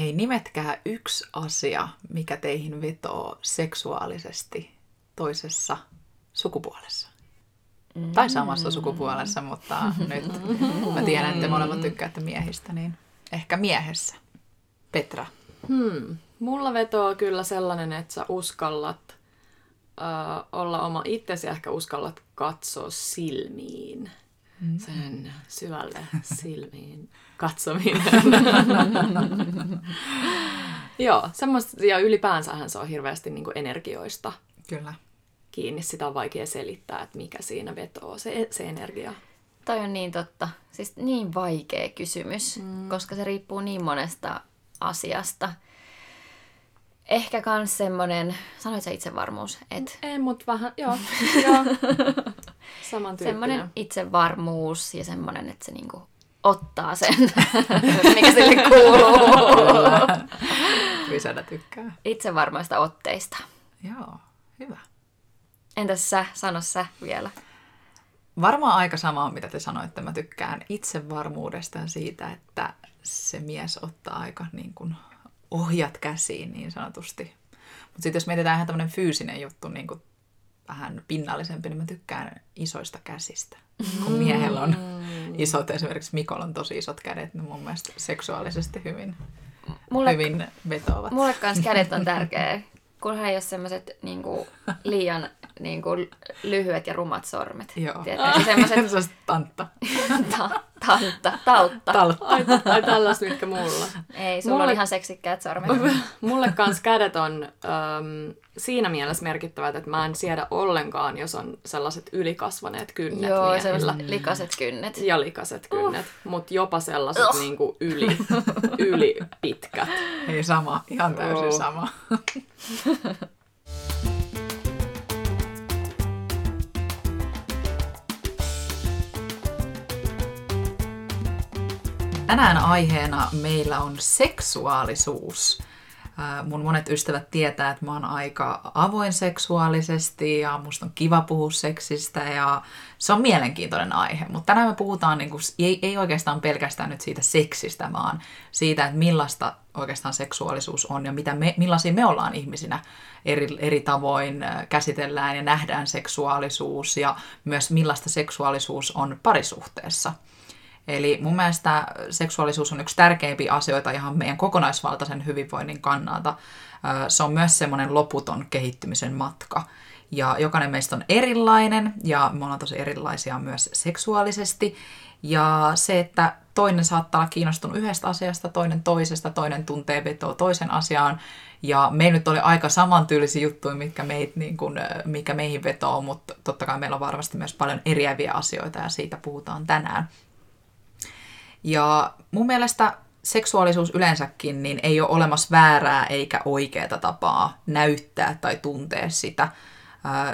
Hei, nimetkää yksi asia, mikä teihin vetoo seksuaalisesti toisessa sukupuolessa. Mm. Tai samassa sukupuolessa, mutta nyt mä tiedän, että te molemmat tykkäätte miehistä, niin ehkä miehessä. Petra. Hmm. Mulla vetoo kyllä sellainen, että sä uskallat uh, olla oma itsesi ja ehkä uskallat katsoa silmiin. Mm. Sen syvälle silmiin katsominen. Joo, semmoista, ja ylipäänsähän se on hirveästi niin energioista Kyllä. kiinni. Sitä on vaikea selittää, että mikä siinä vetoo, se, se energia. Toi on niin totta. Siis niin vaikea kysymys, mm. koska se riippuu niin monesta asiasta. Ehkä kans semmonen, sanoit sä itsevarmuus, et... Ei, mutta vähän, joo, joo. Semmoinen itsevarmuus ja semmoinen, että se niinku ottaa sen, mikä sille kuuluu. Kyllä tykkää. Itsevarmoista otteista. Joo, hyvä. Entäs sä, sano sä vielä. Varmaan aika samaa, mitä te sanoitte. Mä tykkään itsevarmuudesta ja siitä, että se mies ottaa aika niin kuin ohjat käsiin niin sanotusti. Mutta sitten jos mietitään ihan tämmöinen fyysinen juttu, niin kuin vähän pinnallisempi, niin mä tykkään isoista käsistä. Kun miehellä on isot, esimerkiksi Mikolla on tosi isot kädet, niin mun mielestä seksuaalisesti hyvin, mulle, hyvin vetoavat. Mulle kanssa kädet on tärkeä, kunhan ei ole semmoiset niin liian niin kuin, lyhyet ja rumat sormet. Joo. Tietysti semmoiset... tantta. Ta- tantta, tautta. Taltta. Ai, ai tällaista, mitkä mulla. Ei, sulla mulle... on ihan seksikkäät sormet. mulle kans kädet on äm, siinä mielessä merkittävät, että mä en siedä ollenkaan, jos on sellaiset ylikasvaneet kynnet Joo, miehillä. sellaiset likaset kynnet. Ja likaset kynnet, uh. mutta jopa sellaiset uh. niinku yli, yli pitkät. Ei sama, ihan täysin uh. sama. Tänään aiheena meillä on seksuaalisuus. Mun monet ystävät tietää, että mä oon aika avoin seksuaalisesti ja musta on kiva puhua seksistä ja se on mielenkiintoinen aihe. Mutta tänään me puhutaan, niin kuin, ei, ei oikeastaan pelkästään nyt siitä seksistä, vaan siitä, että millaista oikeastaan seksuaalisuus on ja mitä me, millaisia me ollaan ihmisinä eri, eri tavoin käsitellään ja nähdään seksuaalisuus ja myös millaista seksuaalisuus on parisuhteessa – Eli mun mielestä seksuaalisuus on yksi tärkeimpiä asioita ihan meidän kokonaisvaltaisen hyvinvoinnin kannalta. Se on myös semmoinen loputon kehittymisen matka. Ja jokainen meistä on erilainen ja me ollaan tosi erilaisia myös seksuaalisesti. Ja se, että toinen saattaa olla kiinnostunut yhdestä asiasta, toinen toisesta, toinen tuntee vetoa toisen asiaan. Ja me nyt oli aika samantyylisiä juttuja, mitkä, meit, niin kuin, mikä meihin vetoo, mutta totta kai meillä on varmasti myös paljon eriäviä asioita ja siitä puhutaan tänään. Ja mun mielestä seksuaalisuus yleensäkin niin ei ole olemassa väärää eikä oikeaa tapaa näyttää tai tuntea sitä.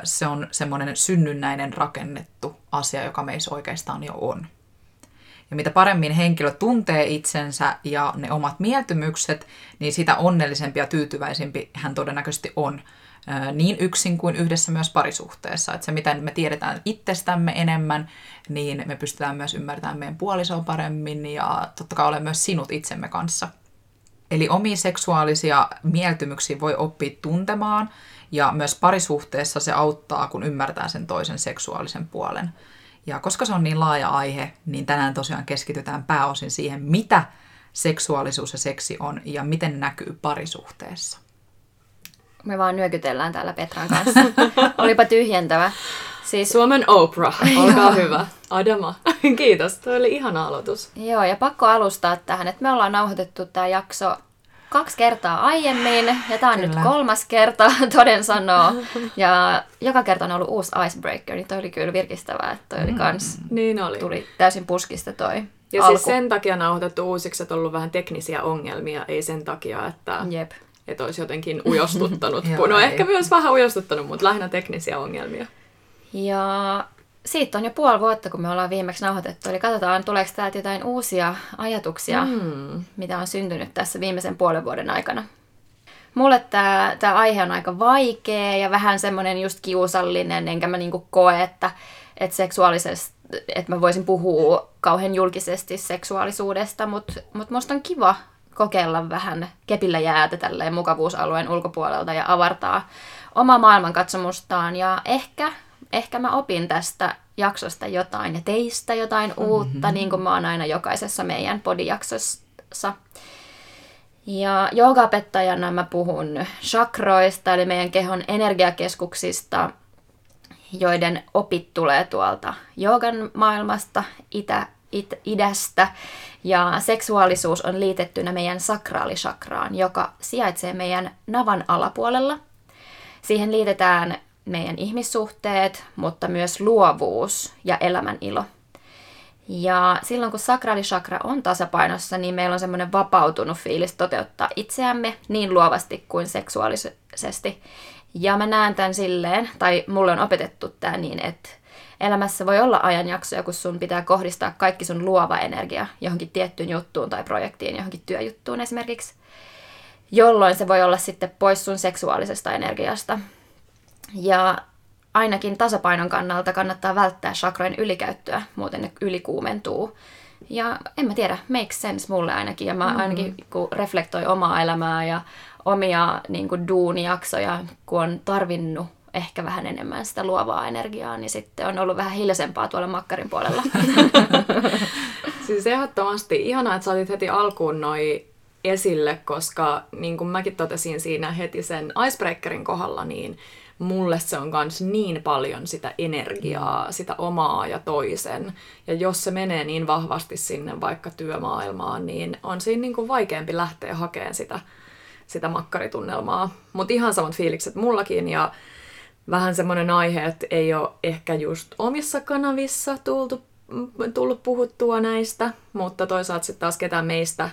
Se on semmoinen synnynnäinen rakennettu asia, joka meissä oikeastaan jo on. Ja mitä paremmin henkilö tuntee itsensä ja ne omat mieltymykset, niin sitä onnellisempi ja tyytyväisempi hän todennäköisesti on niin yksin kuin yhdessä myös parisuhteessa. Että se, miten me tiedetään itsestämme enemmän, niin me pystytään myös ymmärtämään meidän puolisoa paremmin ja totta kai olen myös sinut itsemme kanssa. Eli omia seksuaalisia mieltymyksiä voi oppia tuntemaan ja myös parisuhteessa se auttaa, kun ymmärtää sen toisen seksuaalisen puolen. Ja koska se on niin laaja aihe, niin tänään tosiaan keskitytään pääosin siihen, mitä seksuaalisuus ja seksi on ja miten näkyy parisuhteessa. Me vaan nyökytellään täällä Petran kanssa. Olipa tyhjentävä. Siis... Suomen Oprah, olkaa hyvä. Adama, kiitos. Tuo oli ihana aloitus. Joo, ja pakko alustaa tähän, että me ollaan nauhoitettu tämä jakso kaksi kertaa aiemmin, ja tämä on kyllä. nyt kolmas kerta, toden sanoo. Ja joka kerta on ollut uusi icebreaker, niin toi oli kyllä virkistävää, että toi oli mm. kans, niin oli. tuli täysin puskista toi Ja alku. siis sen takia nauhoitettu uusiksi, että on ollut vähän teknisiä ongelmia, ei sen takia, että Jep että olisi jotenkin ujostuttanut. no ehkä myös vähän ujostuttanut, mutta lähinnä teknisiä ongelmia. Ja siitä on jo puoli vuotta, kun me ollaan viimeksi nauhoitettu. Eli katsotaan, tuleeko täältä jotain uusia ajatuksia, mm. mitä on syntynyt tässä viimeisen puolen vuoden aikana. Mulle tämä, tämä aihe on aika vaikea ja vähän semmoinen just kiusallinen, enkä mä niinku koe, että, että seksuaalisesti että mä voisin puhua kauhean julkisesti seksuaalisuudesta, mutta mut musta on kiva kokeilla vähän kepillä jäätä tälleen mukavuusalueen ulkopuolelta ja avartaa omaa maailmankatsomustaan. Ja ehkä, ehkä mä opin tästä jaksosta jotain ja teistä jotain mm-hmm. uutta, niin kuin mä oon aina jokaisessa meidän podijaksossa. Ja joogapettajana mä puhun chakroista, eli meidän kehon energiakeskuksista, joiden opit tulee tuolta joogan maailmasta, itä, it, idästä. Ja seksuaalisuus on liitettynä meidän sakraalishakraan, joka sijaitsee meidän navan alapuolella. Siihen liitetään meidän ihmissuhteet, mutta myös luovuus ja elämän ilo. Ja silloin kun sakraalishakra on tasapainossa, niin meillä on semmoinen vapautunut fiilis toteuttaa itseämme niin luovasti kuin seksuaalisesti. Ja mä näen tämän silleen, tai mulle on opetettu tämä niin, että elämässä voi olla ajanjaksoja, kun sun pitää kohdistaa kaikki sun luova energia johonkin tiettyyn juttuun tai projektiin, johonkin työjuttuun esimerkiksi, jolloin se voi olla sitten pois sun seksuaalisesta energiasta. Ja ainakin tasapainon kannalta kannattaa välttää chakrojen ylikäyttöä, muuten ne ylikuumentuu. Ja en mä tiedä, makes sense mulle ainakin. Ja mä mm. ainakin kun reflektoi omaa elämää ja omia niin kuin duunijaksoja, kun on tarvinnut ehkä vähän enemmän sitä luovaa energiaa, niin sitten on ollut vähän hiljaisempaa tuolla makkarin puolella. siis ehdottomasti ihanaa, että saatit heti alkuun noi esille, koska niin kuin mäkin totesin siinä heti sen icebreakerin kohdalla, niin mulle se on myös niin paljon sitä energiaa, sitä omaa ja toisen. Ja jos se menee niin vahvasti sinne vaikka työmaailmaan, niin on siinä niin kuin vaikeampi lähteä hakemaan sitä, sitä makkaritunnelmaa. Mutta ihan samat fiilikset mullakin ja vähän semmoinen aihe, että ei ole ehkä just omissa kanavissa tultu, tullut puhuttua näistä, mutta toisaalta sitten taas ketään meistä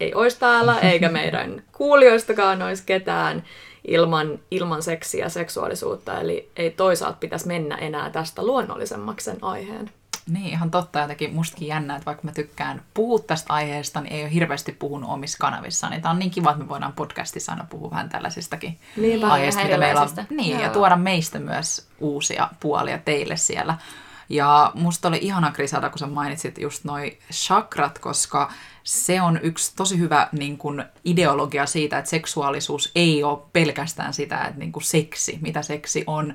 ei olisi täällä, eikä meidän kuulijoistakaan olisi ketään ilman, ilman seksiä ja seksuaalisuutta, eli ei toisaalta pitäisi mennä enää tästä luonnollisemmaksi sen aiheen. Niin, ihan totta. Jotenkin mustakin jännä, että vaikka mä tykkään puhua tästä aiheesta, niin ei ole hirveästi puhunut omissa kanavissa. Niin tämä on niin kiva, että me voidaan podcastissa aina puhua vähän tällaisistakin niin, aiheista, mitä meillä on. Niin, Joo. ja tuoda meistä myös uusia puolia teille siellä. Ja musta oli ihana Krisada, kun sä mainitsit just noi chakrat, koska se on yksi tosi hyvä niin kun, ideologia siitä, että seksuaalisuus ei ole pelkästään sitä, että niin kun, seksi, mitä seksi on,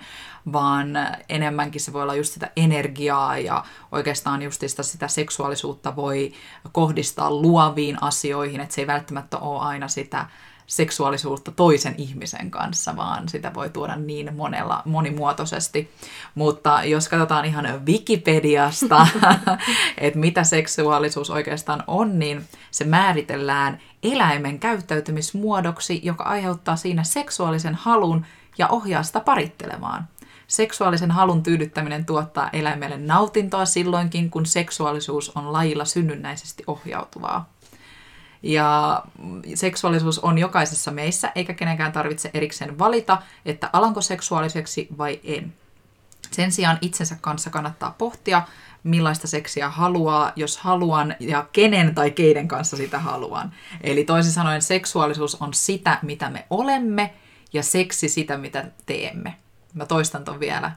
vaan enemmänkin se voi olla just sitä energiaa ja oikeastaan just sitä, sitä seksuaalisuutta voi kohdistaa luoviin asioihin, että se ei välttämättä ole aina sitä seksuaalisuutta toisen ihmisen kanssa, vaan sitä voi tuoda niin monella, monimuotoisesti. Mutta jos katsotaan ihan Wikipediasta, että mitä seksuaalisuus oikeastaan on, niin se määritellään eläimen käyttäytymismuodoksi, joka aiheuttaa siinä seksuaalisen halun ja ohjaa sitä parittelemaan. Seksuaalisen halun tyydyttäminen tuottaa eläimelle nautintoa silloinkin, kun seksuaalisuus on lajilla synnynnäisesti ohjautuvaa. Ja seksuaalisuus on jokaisessa meissä, eikä kenenkään tarvitse erikseen valita, että alanko seksuaaliseksi vai en. Sen sijaan itsensä kanssa kannattaa pohtia, millaista seksiä haluaa, jos haluan, ja kenen tai keiden kanssa sitä haluan. Eli toisin sanoen seksuaalisuus on sitä, mitä me olemme, ja seksi sitä, mitä teemme. Mä toistan ton vielä.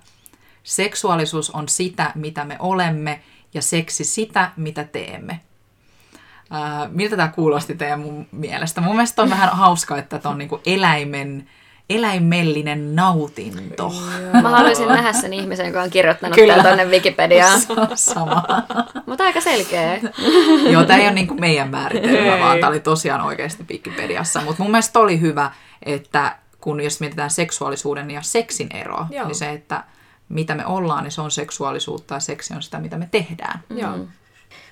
Seksuaalisuus on sitä, mitä me olemme, ja seksi sitä, mitä teemme. Ää, miltä tämä kuulosti teidän mun mielestä? Mun mielestä on vähän hauska, että on niinku eläimen, eläimellinen nautinto. Mä haluaisin nähdä sen ihmisen, joka on kirjoittanut Kyllä. tuonne Wikipediaan. Sama. Mutta aika selkeä. Joo, tämä ei ole niinku meidän määritelmä, vaan tämä oli tosiaan oikeasti Wikipediassa. Mutta mun mielestä oli hyvä, että kun jos mietitään seksuaalisuuden ja seksin eroa, Joo. niin se, että mitä me ollaan, niin se on seksuaalisuutta ja seksi on sitä, mitä me tehdään. Joo. Mm.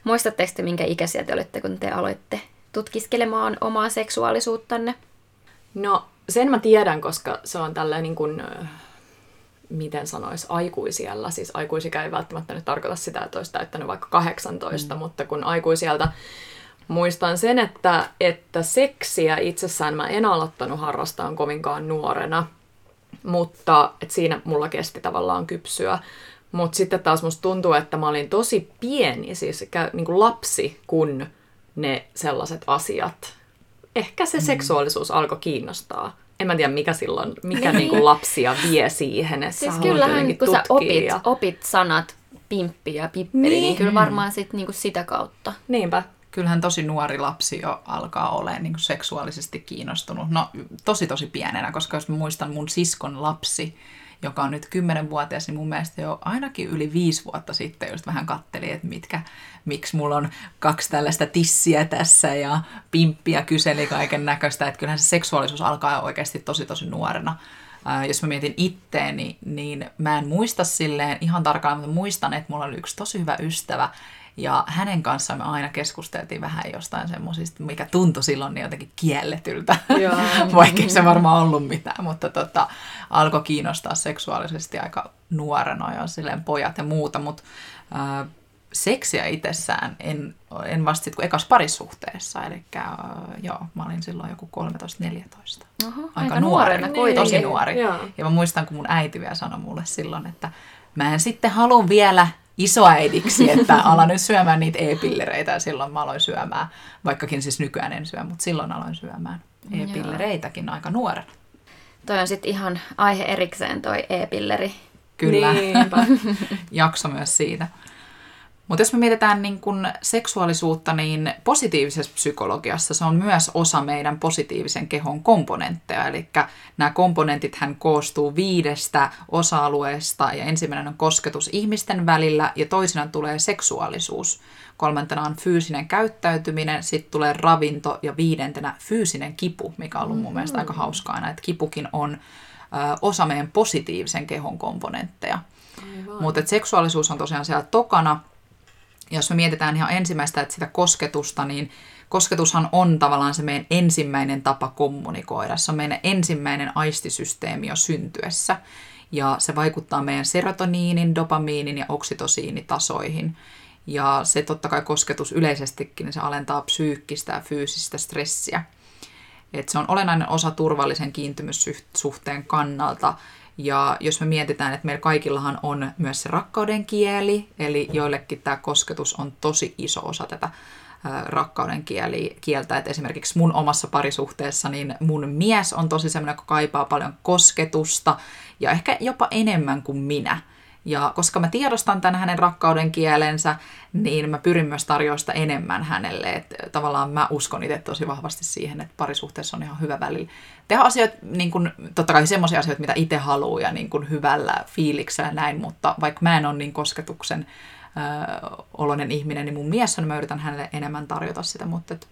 Muistatteko te, minkä ikäisiä te olette, kun te aloitte tutkiskelemaan omaa seksuaalisuuttanne? No, sen mä tiedän, koska se on tällä niin kuin, miten sanois, aikuisiellä. Siis aikuisikä ei välttämättä nyt tarkoita sitä, että olisi täyttänyt vaikka 18, mm. mutta kun aikuisieltä muistan sen, että, että seksiä itsessään mä en aloittanut harrastaa kovinkaan nuorena, mutta että siinä mulla kesti tavallaan kypsyä. Mutta sitten taas musta tuntuu, että mä olin tosi pieni, siis niin kuin lapsi, kun ne sellaiset asiat. Ehkä se mm. seksuaalisuus alkoi kiinnostaa. En mä tiedä, mikä silloin, mikä niin. kuin lapsia vie siihen, että siis kyllähän, kun sä opit, ja... opit sanat pimppi ja pippeli, niin, niin kyllä varmaan sit, niin kuin sitä kautta. Niinpä. kyllähän tosi nuori lapsi jo alkaa olemaan niin seksuaalisesti kiinnostunut. No tosi tosi pienenä, koska jos mä muistan mun siskon lapsi, joka on nyt 10-vuotias, niin mun mielestä jo ainakin yli viisi vuotta sitten just vähän katteli, että mitkä, miksi mulla on kaksi tällaista tissiä tässä ja pimppiä kyseli kaiken näköistä. Että kyllähän se seksuaalisuus alkaa oikeasti tosi tosi nuorena. Ää, jos mä mietin itteeni, niin mä en muista silleen ihan tarkkaan, mutta muistan, että mulla oli yksi tosi hyvä ystävä, ja hänen kanssaan me aina keskusteltiin vähän jostain semmoisista, mikä tuntui silloin niin jotenkin kielletyltä, vaikka se varmaan ollut mitään, mutta tota, alkoi kiinnostaa seksuaalisesti aika nuorena jo silleen pojat ja muuta, mutta äh, seksiä itsessään en, en vasta sitten kuin ekas parisuhteessa, eli äh, joo, mä olin silloin joku 13-14. Oho, aika, aika nuorena nuori, niin, tosi nuori. Joo. Ja mä muistan, kun mun äiti vielä sanoi mulle silloin, että mä en sitten halua vielä isoäidiksi, että ala nyt syömään niitä e-pillereitä ja silloin mä aloin syömään, vaikkakin siis nykyään en syö, mutta silloin aloin syömään e-pillereitäkin aika nuorena. Toi on sitten ihan aihe erikseen toi e-pilleri. Kyllä, jakso myös siitä. Mutta jos me mietitään niin kun seksuaalisuutta, niin positiivisessa psykologiassa se on myös osa meidän positiivisen kehon komponentteja. Eli nämä komponentit hän koostuu viidestä osa-alueesta ja ensimmäinen on kosketus ihmisten välillä ja toisena tulee seksuaalisuus. Kolmantena on fyysinen käyttäytyminen, sitten tulee ravinto ja viidentenä fyysinen kipu, mikä on ollut mun mielestä aika hauskaa aina, että kipukin on osa meidän positiivisen kehon komponentteja. Mutta seksuaalisuus on tosiaan siellä tokana, jos me mietitään ihan ensimmäistä, että sitä kosketusta, niin kosketushan on tavallaan se meidän ensimmäinen tapa kommunikoida. Se on meidän ensimmäinen aistisysteemi jo syntyessä. Ja se vaikuttaa meidän serotoniinin, dopamiinin ja oksitosiinitasoihin. Ja se totta kai kosketus yleisestikin, niin se alentaa psyykkistä ja fyysistä stressiä. Et se on olennainen osa turvallisen kiintymyssuhteen kannalta ja jos me mietitään, että meillä kaikillahan on myös se rakkauden kieli, eli joillekin tämä kosketus on tosi iso osa tätä rakkauden kieli, kieltä. Että esimerkiksi mun omassa parisuhteessa, niin mun mies on tosi semmoinen, joka kaipaa paljon kosketusta ja ehkä jopa enemmän kuin minä. Ja koska mä tiedostan tämän hänen rakkauden kielensä, niin mä pyrin myös tarjoamaan sitä enemmän hänelle. Että tavallaan mä uskon itse tosi vahvasti siihen, että parisuhteessa on ihan hyvä välillä tehdä asioita, niin kun, totta kai semmoisia asioita, mitä itse haluaa ja niin kun hyvällä fiiliksellä näin, mutta vaikka mä en ole niin kosketuksen ö, oloinen ihminen, niin mun mies on, mä yritän hänelle enemmän tarjota sitä, mutta et,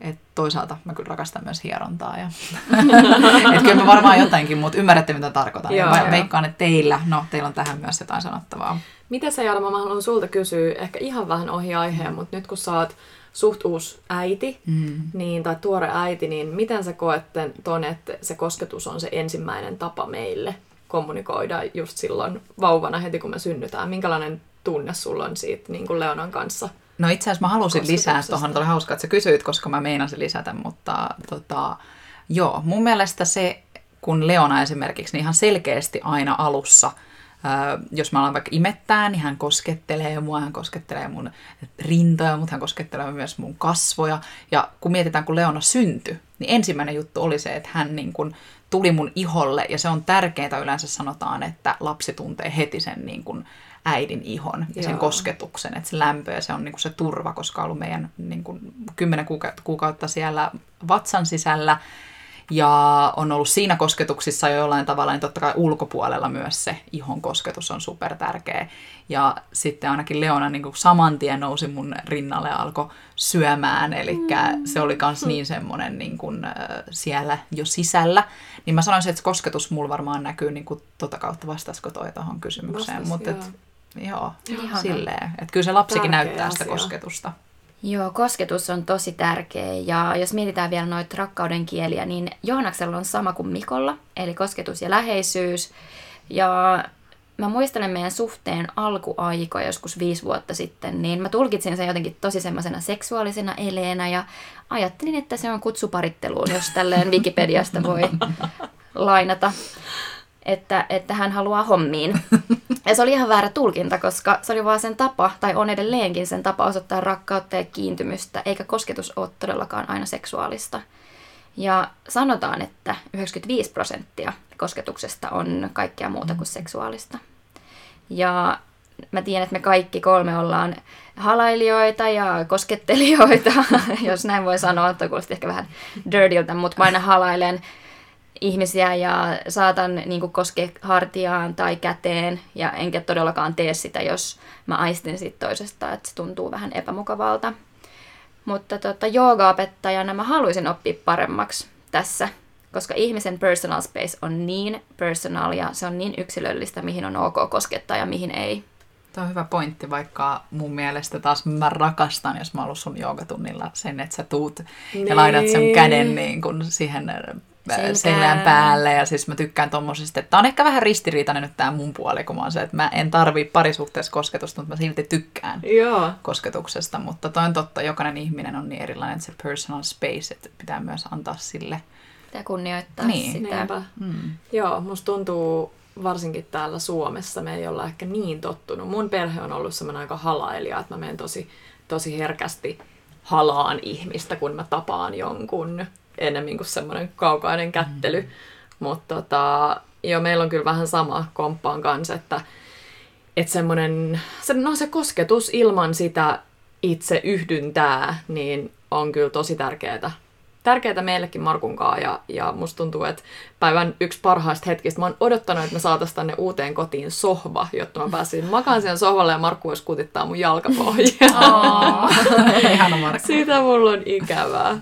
et toisaalta mä kyllä rakastan myös hierontaa. Ja et kyllä mä varmaan jotenkin, mutta ymmärrätte mitä tarkoitan. Joo, mä veikkaan, että teillä, no teillä on tähän myös jotain sanottavaa. Mitä sä Jarmo, mä haluan sulta kysyä, ehkä ihan vähän ohi aiheen, mutta nyt kun sä oot suht uusi äiti, mm. niin, tai tuore äiti, niin miten sä koet ton, että se kosketus on se ensimmäinen tapa meille kommunikoida just silloin vauvana heti kun me synnytään? Minkälainen tunne sulla on siitä niin kuin Leonan kanssa? No itse asiassa mä halusin lisää tuohon, oli hauska, että sä kysyit, koska mä meinasin lisätä, mutta tota, joo, mun mielestä se, kun Leona esimerkiksi, niin ihan selkeästi aina alussa – jos mä alan vaikka imettää, niin hän koskettelee mua, hän koskettelee mun rintoja, mutta hän koskettelee myös mun kasvoja. Ja kun mietitään, kun Leona syntyi, niin ensimmäinen juttu oli se, että hän niin kuin tuli mun iholle, ja se on tärkeää yleensä sanotaan, että lapsi tuntee heti sen niin kuin äidin ihon ja sen Joo. kosketuksen, että se lämpö ja se on niin kuin se turva, koska on ollut meidän niin kuin kymmenen kuukautta siellä vatsan sisällä, ja on ollut siinä kosketuksissa jo jollain tavalla, niin totta kai ulkopuolella myös se ihon kosketus on super tärkeä. Ja sitten ainakin Leona niin kuin saman tien nousi mun rinnalle ja alkoi syömään, eli mm. se oli myös niin semmoinen niin kuin, siellä jo sisällä. Niin mä sanoisin, että se kosketus mulla varmaan näkyy niin kuin, tota kautta, vastaisiko toi tuohon kysymykseen. Vastas, Mutta joo. Ihana. silleen. Että kyllä se lapsikin Tärkeä näyttää asia. sitä kosketusta. Joo, kosketus on tosi tärkeä ja jos mietitään vielä noita rakkauden kieliä, niin Joonaksella on sama kuin Mikolla, eli kosketus ja läheisyys. Ja mä muistelen meidän suhteen alkuaikoja joskus viisi vuotta sitten, niin mä tulkitsin sen jotenkin tosi semmoisena seksuaalisena eleenä ja ajattelin, että se on kutsuparitteluun, jos tälleen Wikipediasta voi lainata että, että hän haluaa hommiin. Ja se oli ihan väärä tulkinta, koska se oli vaan sen tapa, tai on edelleenkin sen tapa osoittaa rakkautta ja kiintymystä, eikä kosketus ole todellakaan aina seksuaalista. Ja sanotaan, että 95 prosenttia kosketuksesta on kaikkea muuta kuin seksuaalista. Ja mä tiedän, että me kaikki kolme ollaan halailijoita ja koskettelijoita, jos näin voi sanoa, että kuulosti ehkä vähän dirtyltä, mutta mä aina halailen ihmisiä ja saatan niin koskea hartiaan tai käteen ja enkä todellakaan tee sitä, jos mä aistin siitä toisesta, että se tuntuu vähän epämukavalta. Mutta tota, joogaopettajana mä haluaisin oppia paremmaksi tässä, koska ihmisen personal space on niin personal ja se on niin yksilöllistä, mihin on ok koskettaa ja mihin ei. Tämä on hyvä pointti, vaikka mun mielestä taas mä rakastan, jos mä oon ollut sun joogatunnilla sen, että sä tuut niin. ja laitat sen käden niin kun siihen Selkään. selän päälle. Ja siis mä tykkään tommosista, että tää on ehkä vähän ristiriitainen nyt tää mun puoli, kun mä oon se, että mä en tarvii parisuhteessa kosketusta, mutta mä silti tykkään Joo. kosketuksesta. Mutta toi on totta, jokainen ihminen on niin erilainen, että se personal space, että pitää myös antaa sille. Pitää kunnioittaa niin. sitä. Mm. Joo, musta tuntuu varsinkin täällä Suomessa me ei olla ehkä niin tottunut. Mun perhe on ollut semmoinen aika halailija, että mä menen tosi, tosi herkästi halaan ihmistä, kun mä tapaan jonkun enemmän kuin semmoinen kaukainen kättely. Mm. Mutta tota, joo, meillä on kyllä vähän sama komppaan kanssa, että, että semmoinen, se, no se kosketus ilman sitä itse yhdyntää, niin on kyllä tosi tärkeää tärkeää meillekin Markunkaan ja, ja musta tuntuu, että päivän yksi parhaista hetkistä, mä oon odottanut, että me saataisiin tänne uuteen kotiin sohva, jotta mä pääsin makaan siihen sohvalle ja Markku voisi kutittaa mun jalkapohjaa. Ihana Markku. Siitä mulla on ikävää.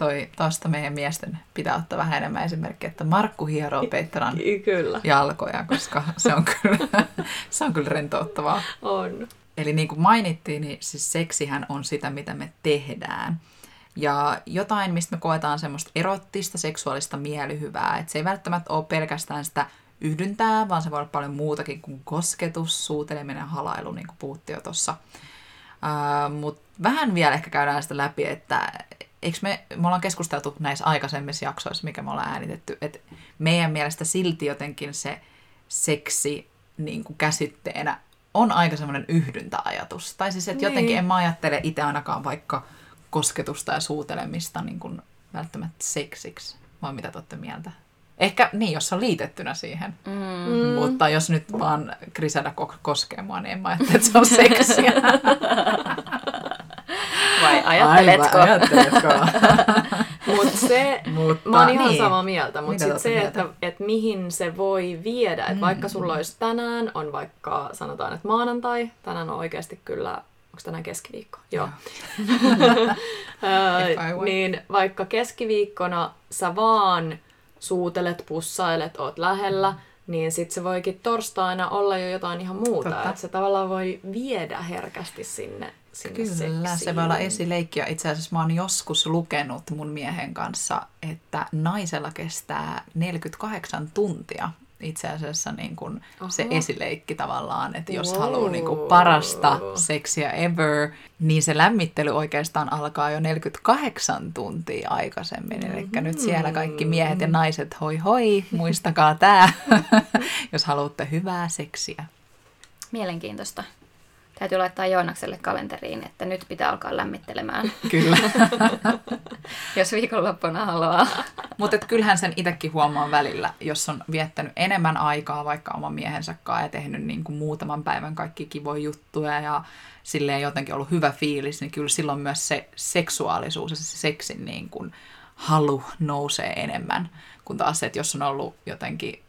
Toi, tosta meidän miesten pitää ottaa vähän enemmän esimerkkiä, että Markku hieroo Petran kyllä. jalkoja, koska se on kyllä, se on kyllä rentouttavaa. On. Eli niin kuin mainittiin, niin siis seksihän on sitä, mitä me tehdään ja jotain, mistä me koetaan semmoista erottista seksuaalista mielihyvää. Että se ei välttämättä ole pelkästään sitä yhdyntää, vaan se voi olla paljon muutakin kuin kosketus, suuteleminen, halailu, niin kuin puhuttiin jo tuossa. Uh, Mutta vähän vielä ehkä käydään sitä läpi, että eikö me, me ollaan keskusteltu näissä aikaisemmissa jaksoissa, mikä me ollaan äänitetty, että meidän mielestä silti jotenkin se seksi niin kuin käsitteenä on aika semmoinen yhdyntäajatus. Tai siis, että niin. jotenkin en mä ajattele itse ainakaan vaikka kosketusta ja suutelemista niin kuin välttämättä seksiksi, vai mitä te olette mieltä? Ehkä niin, jos on liitettynä siihen. Mm. Mutta jos nyt vaan Griselda koskee mua, niin en mä ajattele, että se on seksiä. Ajatteletko? Aivan, ajatteletko? Mut se, mutta, mä oon ihan niin. samaa mieltä, mutta sit se, että, että mihin se voi viedä. Että mm. vaikka sulla olisi tänään, on vaikka sanotaan, että maanantai, tänään on oikeasti kyllä onko tänään keskiviikko? Joo. niin vaikka keskiviikkona sä vaan suutelet, pussailet, oot lähellä, niin sitten se voikin torstaina olla jo jotain ihan muuta. Että se tavallaan voi viedä herkästi sinne, sinne Kyllä, seksiin. se voi olla esileikki. Ja itse asiassa mä oon joskus lukenut mun miehen kanssa, että naisella kestää 48 tuntia itse asiassa niin kuin se esileikki tavallaan, että jos wow. haluaa niin kuin parasta seksiä ever, niin se lämmittely oikeastaan alkaa jo 48 tuntia aikaisemmin. Mm-hmm. Eli nyt siellä kaikki miehet ja naiset, hoi hoi, muistakaa tämä, jos haluatte hyvää seksiä. Mielenkiintoista. Täytyy laittaa Joonakselle kalenteriin, että nyt pitää alkaa lämmittelemään. Kyllä. jos viikonloppuna haluaa. Mutta kyllähän sen itsekin huomaa välillä, jos on viettänyt enemmän aikaa vaikka oman miehensä kanssa ja tehnyt niin kuin muutaman päivän kaikki kivoja juttuja ja silleen jotenkin ollut hyvä fiilis, niin kyllä silloin myös se seksuaalisuus ja se seksin niin kuin halu nousee enemmän kun taas se, että jos on ollut jotenkin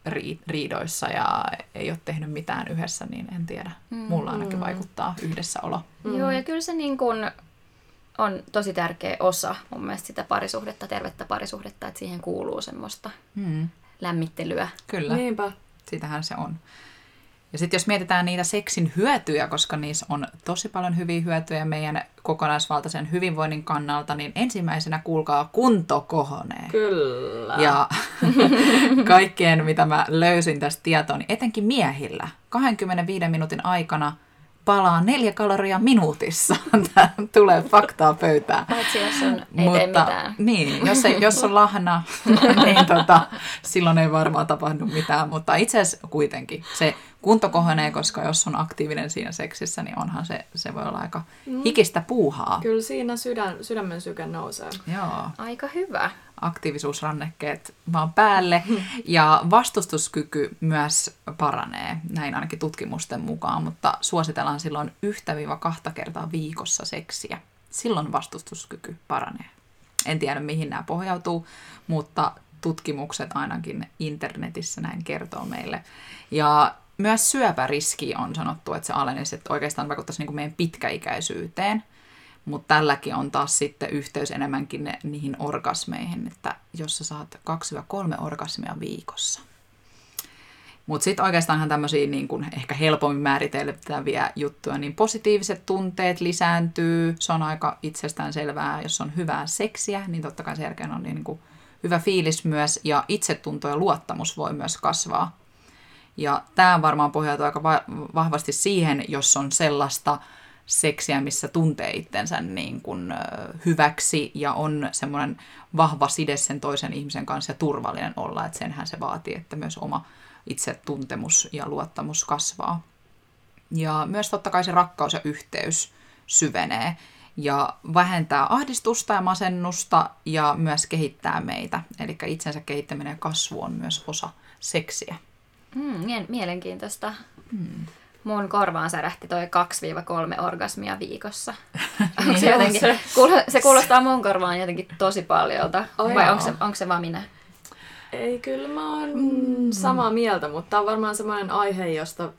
riidoissa ja ei ole tehnyt mitään yhdessä, niin en tiedä. Mm. Mulla ainakin vaikuttaa yhdessäolo. Mm. Joo, ja kyllä se niin kuin on tosi tärkeä osa mun mielestä sitä parisuhdetta, tervettä parisuhdetta, että siihen kuuluu semmoista mm. lämmittelyä. Kyllä, Niinpä. sitähän se on. Ja sitten jos mietitään niitä seksin hyötyjä, koska niissä on tosi paljon hyviä hyötyjä meidän kokonaisvaltaisen hyvinvoinnin kannalta, niin ensimmäisenä kuulkaa kunto kohonee. Kyllä. Ja kaikkien, mitä mä löysin tästä tietoa, niin etenkin miehillä 25 minuutin aikana – palaa neljä kaloria minuutissa. Tämä tulee faktaa pöytään. Paitsi jos on, ei Mutta, tee mitään. Niin, jos, ei, jos on lahna, niin tota, silloin ei varmaan tapahdu mitään. Mutta itse asiassa kuitenkin se kunto kohenee, koska jos on aktiivinen siinä seksissä, niin onhan se, se voi olla aika mm. hikistä puuhaa. Kyllä siinä sydän, sydämen syke nousee. Joo. Aika hyvä. Aktiivisuusrannekkeet vaan päälle ja vastustuskyky myös paranee, näin ainakin tutkimusten mukaan, mutta suositellaan silloin yhtä kahta kertaa viikossa seksiä. Silloin vastustuskyky paranee. En tiedä mihin nämä pohjautuu, mutta tutkimukset ainakin internetissä näin kertoo meille. Ja myös syöpäriski on sanottu, että se alenisi, että oikeastaan vaikuttaisi niin kuin meidän pitkäikäisyyteen. Mutta tälläkin on taas sitten yhteys enemmänkin ne, niihin orgasmeihin, että jos sä saat 2-3 orgasmia viikossa. Mutta sitten oikeastaanhan tämmöisiä niin kun ehkä helpommin määriteltäviä juttuja, niin positiiviset tunteet lisääntyy. Se on aika itsestään selvää, jos on hyvää seksiä, niin totta kai sen jälkeen on niin kuin hyvä fiilis myös, ja itsetunto ja luottamus voi myös kasvaa. Ja tämä varmaan pohjautuu aika va- vahvasti siihen, jos on sellaista seksiä, missä tuntee itsensä niin kuin hyväksi ja on semmoinen vahva side sen toisen ihmisen kanssa ja turvallinen olla, että senhän se vaatii, että myös oma itsetuntemus ja luottamus kasvaa. Ja myös totta kai se rakkaus ja yhteys syvenee ja vähentää ahdistusta ja masennusta ja myös kehittää meitä. Eli itsensä kehittäminen ja kasvu on myös osa seksiä. Mm, mielenkiintoista. Mm. Mun korvaan särähti toi 2-3 orgasmia viikossa. onko se, jotenkin, se... se kuulostaa mun korvaan jotenkin tosi paljolta. Oh, Vai onko se, onko se vaan minä? Ei, kyllä mä oon mm. samaa mieltä, mutta tämä on varmaan semmoinen aihe, josta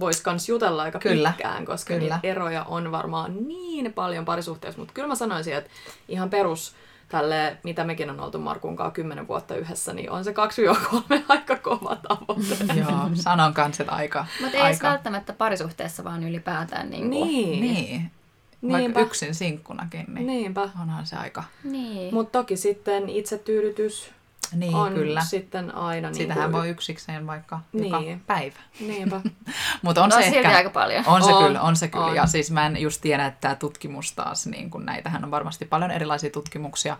voisi kans jutella aika kyllä. pitkään, koska kyllä. eroja on varmaan niin paljon parisuhteessa, mutta kyllä mä sanoisin, että ihan perus tälle, mitä mekin on oltu Markun kanssa kymmenen vuotta yhdessä, niin on se 2-3 aika kova tavoite. Joo, sanon kanssa, että aika. Mutta ei aika... välttämättä parisuhteessa, vaan ylipäätään. Niin. Kuin. niin. niin. Niinpä. Vaikka yksin sinkkunakin, niin Niinpä. onhan se aika. Niin. Mutta toki sitten itsetyydytys niin, on kyllä. sitten aina... Sitähän niin kuin... voi yksikseen vaikka niin. joka päivä. Niinpä. Mutta on no, se ehkä... aika paljon. On se on. kyllä, on se kyllä. On. Ja siis mä en just tiedä, että tämä tutkimus taas, niin kun näitähän on varmasti paljon erilaisia tutkimuksia,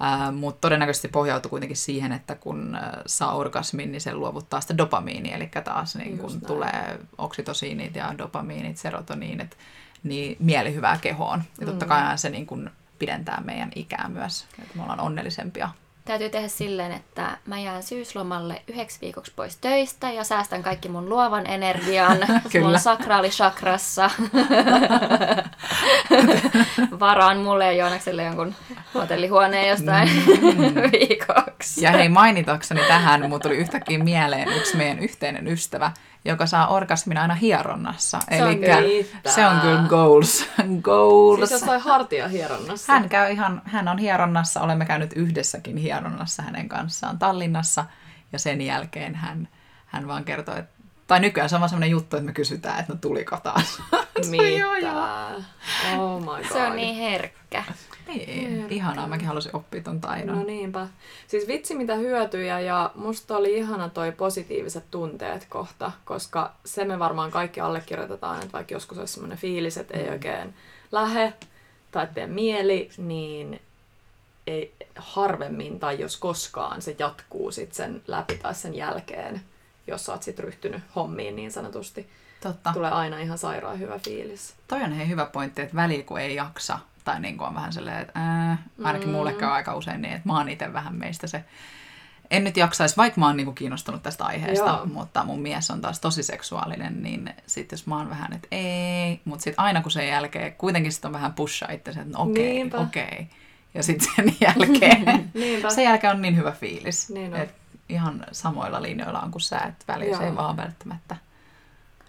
Uh, mutta todennäköisesti pohjautuu kuitenkin siihen, että kun uh, saa orgasmin, niin se luovuttaa sitä dopamiinia, eli taas niin kun tulee oksitosiinit ja dopamiinit, serotoniinit, niin mielihyvää kehoon. Ja totta mm. kai se niin kun pidentää meidän ikää myös, että me ollaan onnellisempia täytyy tehdä silleen, että mä jään syyslomalle yhdeksi viikoksi pois töistä ja säästän kaikki mun luovan energian mun sakraalishakrassa. Varaan mulle ja Joonakselle jonkun hotellihuoneen jostain mm. viikoksi. Ja hei mainitakseni tähän, mutta tuli yhtäkkiä mieleen yksi meidän yhteinen ystävä, joka saa orgasmin aina hieronnassa. Se on kyllä, se on kyllä goals. goals. Siis jossain hartia hieronnassa. Hän, käy ihan, hän on hieronnassa, olemme käynyt yhdessäkin hieronnassa hänen kanssaan Tallinnassa. Ja sen jälkeen hän, hän vaan kertoi, että tai nykyään se on vaan sellainen juttu, että me kysytään, että no tuliko taas. Mitä? joo, joo. Oh my god. Se on niin herkkä. Niin, ihanaa. Mäkin halusin oppia ton taidon. No niinpä. Siis vitsi mitä hyötyjä ja musta oli ihana toi positiiviset tunteet kohta, koska se me varmaan kaikki allekirjoitetaan, että vaikka joskus olisi semmoinen fiilis, että ei mm. oikein lähe tai tee mieli, niin ei harvemmin tai jos koskaan se jatkuu sit sen läpi tai sen jälkeen, jos sä oot sit ryhtynyt hommiin niin sanotusti. Totta. Tulee aina ihan sairaan hyvä fiilis. Toi on hei hyvä pointti, että välillä kun ei jaksa, tai niin kuin on vähän silleen, että ää, ainakin mm. mulle käy aika usein niin, että mä oon itse vähän meistä se en nyt jaksaisi, vaikka mä oon niinku kiinnostunut tästä aiheesta, Joo. mutta mun mies on taas tosi seksuaalinen, niin sitten jos mä oon vähän, että ei, mutta sitten aina kun sen jälkeen, kuitenkin sitten on vähän pusha itse, että no okei, okay, okei. Okay. Ja sitten sen jälkeen, sen jälkeen on niin hyvä fiilis, niin että ihan samoilla linjoilla on kuin sä, että välissä Joo. ei vaan välttämättä.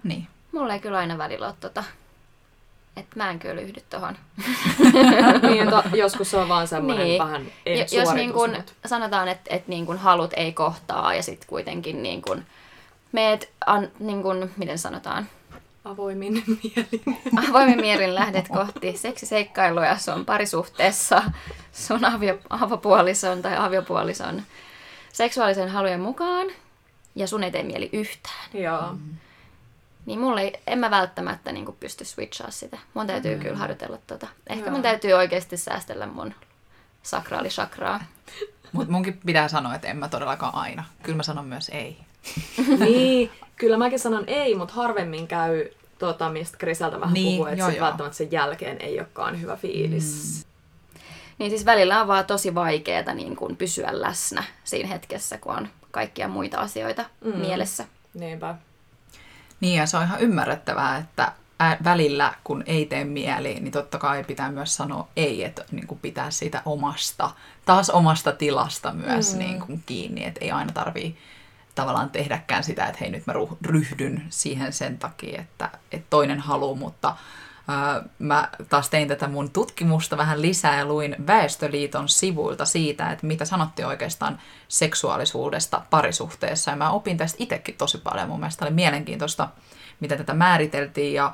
Niin. Mulla ei kyllä aina välillä ole tota että mä en kyllä yhdy tuohon. niin, to, joskus se on vaan semmoinen niin. vähän ei Jos niin kun, sanotaan, että, että niin kun halut ei kohtaa ja sitten kuitenkin niin kun meet, an, niin kun, miten sanotaan, avoimin mielin. Avoimin mielin lähdet kohti seksiseikkailuja sun parisuhteessa sun avio, avopuolison tai aviopuolison seksuaalisen halujen mukaan ja sun ei tee mieli yhtään. Joo. Mm. Niin mulle ei, en mä välttämättä niin pysty switchaa sitä. Mun täytyy mm. kyllä harjoitella tota. Ehkä Joo. mun täytyy oikeasti säästellä mun sakraalisakraa. Mutta munkin pitää sanoa, että en mä todellakaan aina. Kyllä mä sanon myös ei. niin, kyllä mäkin sanon ei, mutta harvemmin käy, tota, mistä Griseltä vähän niin, puhuu, että joo, joo. välttämättä sen jälkeen ei olekaan hyvä fiilis. Mm. Niin siis välillä on vaan tosi vaikeaa niin kuin pysyä läsnä siinä hetkessä, kun on kaikkia muita asioita mm. mielessä. Niinpä. Niin ja se on ihan ymmärrettävää, että välillä kun ei tee mieli, niin totta kai pitää myös sanoa ei, että niin kuin pitää siitä omasta, taas omasta tilasta myös mm. niin kuin kiinni, että ei aina tarvii tavallaan tehdäkään sitä, että hei nyt mä ryhdyn siihen sen takia, että, että toinen haluaa, mutta mä taas tein tätä mun tutkimusta vähän lisää ja luin Väestöliiton sivuilta siitä, että mitä sanottiin oikeastaan seksuaalisuudesta parisuhteessa. Ja mä opin tästä itsekin tosi paljon. Mun mielestä oli mielenkiintoista, mitä tätä määriteltiin. Ja,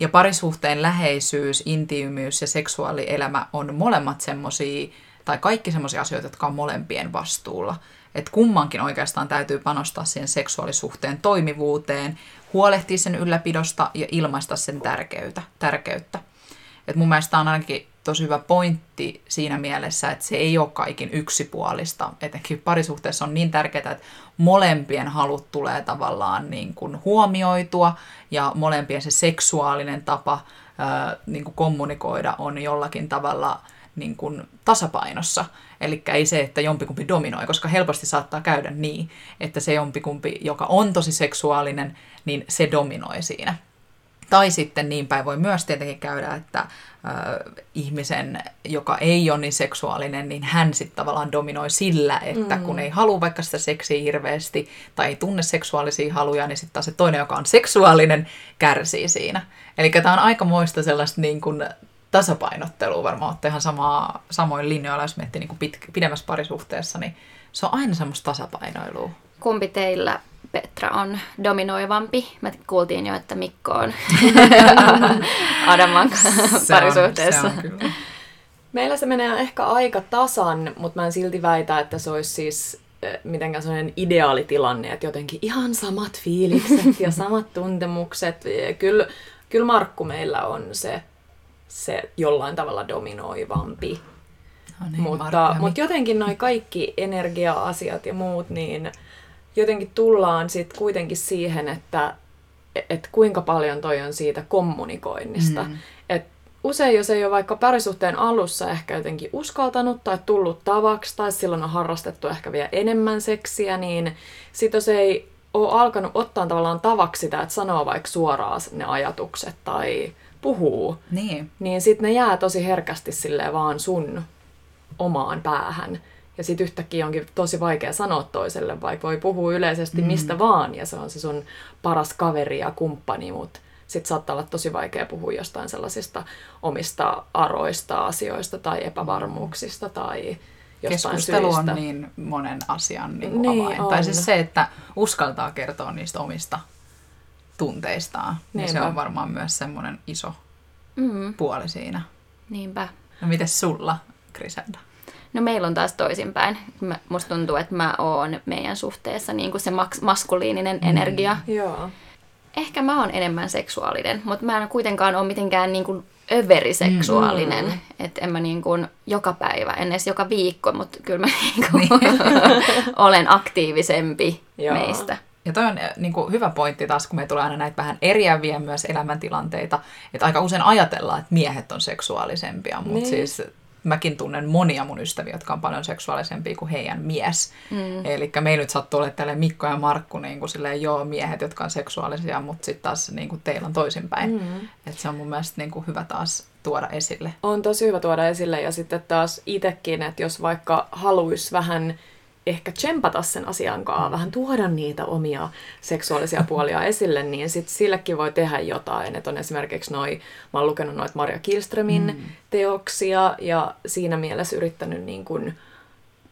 ja parisuhteen läheisyys, intiimyys ja seksuaalielämä on molemmat semmosia, tai kaikki semmoisia asioita, jotka on molempien vastuulla että kummankin oikeastaan täytyy panostaa siihen seksuaalisuhteen toimivuuteen, huolehtia sen ylläpidosta ja ilmaista sen tärkeyttä. tärkeyttä. Et mun mielestä on ainakin tosi hyvä pointti siinä mielessä, että se ei ole kaikin yksipuolista. Etenkin parisuhteessa on niin tärkeää, että molempien halut tulee tavallaan niin kuin huomioitua ja molempien se seksuaalinen tapa ää, niin kuin kommunikoida on jollakin tavalla niin kuin tasapainossa. Eli ei se, että jompikumpi dominoi, koska helposti saattaa käydä niin, että se jompikumpi, joka on tosi seksuaalinen, niin se dominoi siinä. Tai sitten niin päin voi myös tietenkin käydä, että äh, ihmisen, joka ei ole niin seksuaalinen, niin hän sitten tavallaan dominoi sillä, että mm. kun ei halua vaikka sitä seksiä hirveästi tai ei tunne seksuaalisia haluja, niin sitten taas se toinen, joka on seksuaalinen, kärsii siinä. Eli tämä on aikamoista sellaista niin kuin tasapainottelua varmaan olette ihan samaa, samoin linjoilla, jos miettii niin pit, pidemmässä parisuhteessa, niin se on aina semmoista tasapainoilua. Kumpi teillä, Petra, on dominoivampi? Me kuultiin jo, että Mikko on Adaman parisuhteessa. On, se on kyllä. Meillä se menee ehkä aika tasan, mutta mä en silti väitä, että se olisi siis eh, mitenkään sellainen ideaalitilanne, että jotenkin ihan samat fiilikset ja samat tuntemukset. Kyllä, kyllä Markku meillä on se se jollain tavalla dominoivampi. No niin, mutta, mutta jotenkin noin kaikki energia-asiat ja muut, niin jotenkin tullaan sitten kuitenkin siihen, että et kuinka paljon toi on siitä kommunikoinnista. Mm. Et usein, jos ei ole vaikka parisuhteen alussa ehkä jotenkin uskaltanut tai tullut tavaksi, tai silloin on harrastettu ehkä vielä enemmän seksiä, niin sitten jos ei ole alkanut ottaa tavallaan tavaksi sitä, että sanoo vaikka suoraan ne ajatukset tai puhuu, niin, niin sitten ne jää tosi herkästi sille vaan sun omaan päähän. Ja sitten yhtäkkiä onkin tosi vaikea sanoa toiselle, vaikka voi puhua yleisesti mm. mistä vaan, ja se on se sun paras kaveri ja kumppani, mutta sitten saattaa olla tosi vaikea puhua jostain sellaisista omista aroista, asioista tai epävarmuuksista tai jostain Keskustelu syistä. on niin monen asian niin kuin niin avain. On. Tai siis se, että uskaltaa kertoa niistä omista tunteistaan, niin se on varmaan myös semmoinen iso mm. puoli siinä. Niinpä. No miten sulla, Grisenda? No meillä on taas toisinpäin. Mä, musta tuntuu, että mä oon meidän suhteessa niin kuin se maks- maskuliininen mm. energia. Joo. Ehkä mä oon enemmän seksuaalinen, mutta mä en kuitenkaan ole mitenkään niin kuin överiseksuaalinen. Mm. Että en mä niin kuin joka päivä, en edes joka viikko, mutta kyllä mä niin kuin niin. olen aktiivisempi Joo. meistä. Ja toi on eh, niin kuin, hyvä pointti taas, kun me tulee aina näitä vähän eriäviä myös elämäntilanteita, että aika usein ajatellaan, että miehet on seksuaalisempia, mutta niin. siis mäkin tunnen monia mun ystäviä, jotka on paljon seksuaalisempia kuin heidän mies. Mm. Eli meillä nyt sattuu olemaan tälle Mikko ja Markku niin kuin silleen, joo, miehet, jotka on seksuaalisia, mutta sitten taas niin kuin teillä on toisinpäin. Mm. Että se on mun mielestä niin kuin hyvä taas tuoda esille. On tosi hyvä tuoda esille ja sitten taas itsekin, että jos vaikka haluaisi vähän ehkä tsempata sen asian kanssa, mm. vähän tuoda niitä omia seksuaalisia puolia esille, niin sit sillekin voi tehdä jotain. Että on esimerkiksi noi, mä oon lukenut noita Maria Kilströmin mm. teoksia ja siinä mielessä yrittänyt niin kun,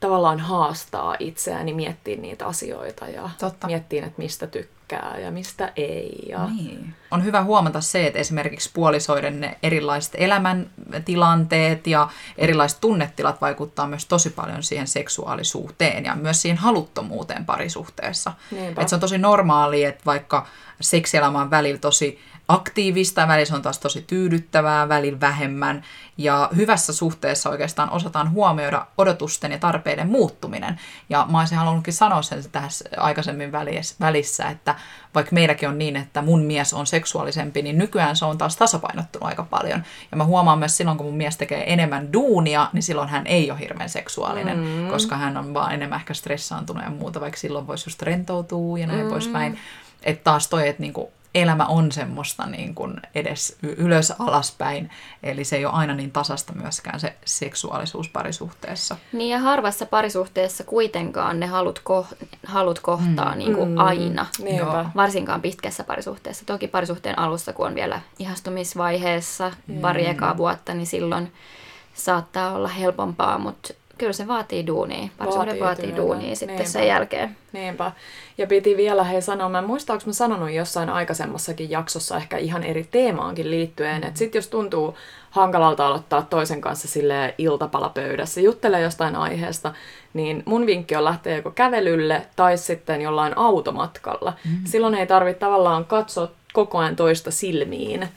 tavallaan haastaa itseäni, miettiä niitä asioita ja Totta. miettiä, että mistä tykkää tykkää ja mistä ei. Ja... Niin. On hyvä huomata se, että esimerkiksi puolisoiden ne erilaiset elämäntilanteet ja erilaiset tunnetilat vaikuttaa myös tosi paljon siihen seksuaalisuuteen ja myös siihen haluttomuuteen parisuhteessa. Et se on tosi normaali, että vaikka seksielämä on välillä tosi aktiivista, välillä se on taas tosi tyydyttävää, välillä vähemmän. Ja hyvässä suhteessa oikeastaan osataan huomioida odotusten ja tarpeiden muuttuminen. Ja mä olisin halunnutkin sanoa sen tässä aikaisemmin välissä, että vaikka meilläkin on niin, että mun mies on seksuaalisempi, niin nykyään se on taas tasapainottunut aika paljon. Ja mä huomaan myös silloin, kun mun mies tekee enemmän duunia, niin silloin hän ei ole hirveän seksuaalinen, mm. koska hän on vaan enemmän ehkä stressaantunut ja muuta, vaikka silloin voisi just rentoutua ja näin mm. poispäin. Että taas toi, että niinku elämä on semmoista niin kuin edes ylös alaspäin, eli se ei ole aina niin tasasta myöskään se seksuaalisuus parisuhteessa. Niin ja harvassa parisuhteessa kuitenkaan ne halut, ko- halut kohtaa mm. niin kuin mm. aina, Joo. varsinkaan pitkässä parisuhteessa. Toki parisuhteen alussa, kun on vielä ihastumisvaiheessa mm. pari ekaa vuotta, niin silloin saattaa olla helpompaa, mutta kyllä se vaatii duunia. Parisuhde vaatii, vaatii duunia sitten Niinpä. sen jälkeen. Niinpä. Ja piti vielä hei sanoa, mä en muista, mä sanonut jossain aikaisemmassakin jaksossa ehkä ihan eri teemaankin liittyen, että sit jos tuntuu hankalalta aloittaa toisen kanssa sille iltapalapöydässä, juttelee jostain aiheesta, niin mun vinkki on lähteä joko kävelylle tai sitten jollain automatkalla. Mm-hmm. Silloin ei tarvitse tavallaan katsoa koko ajan toista silmiin,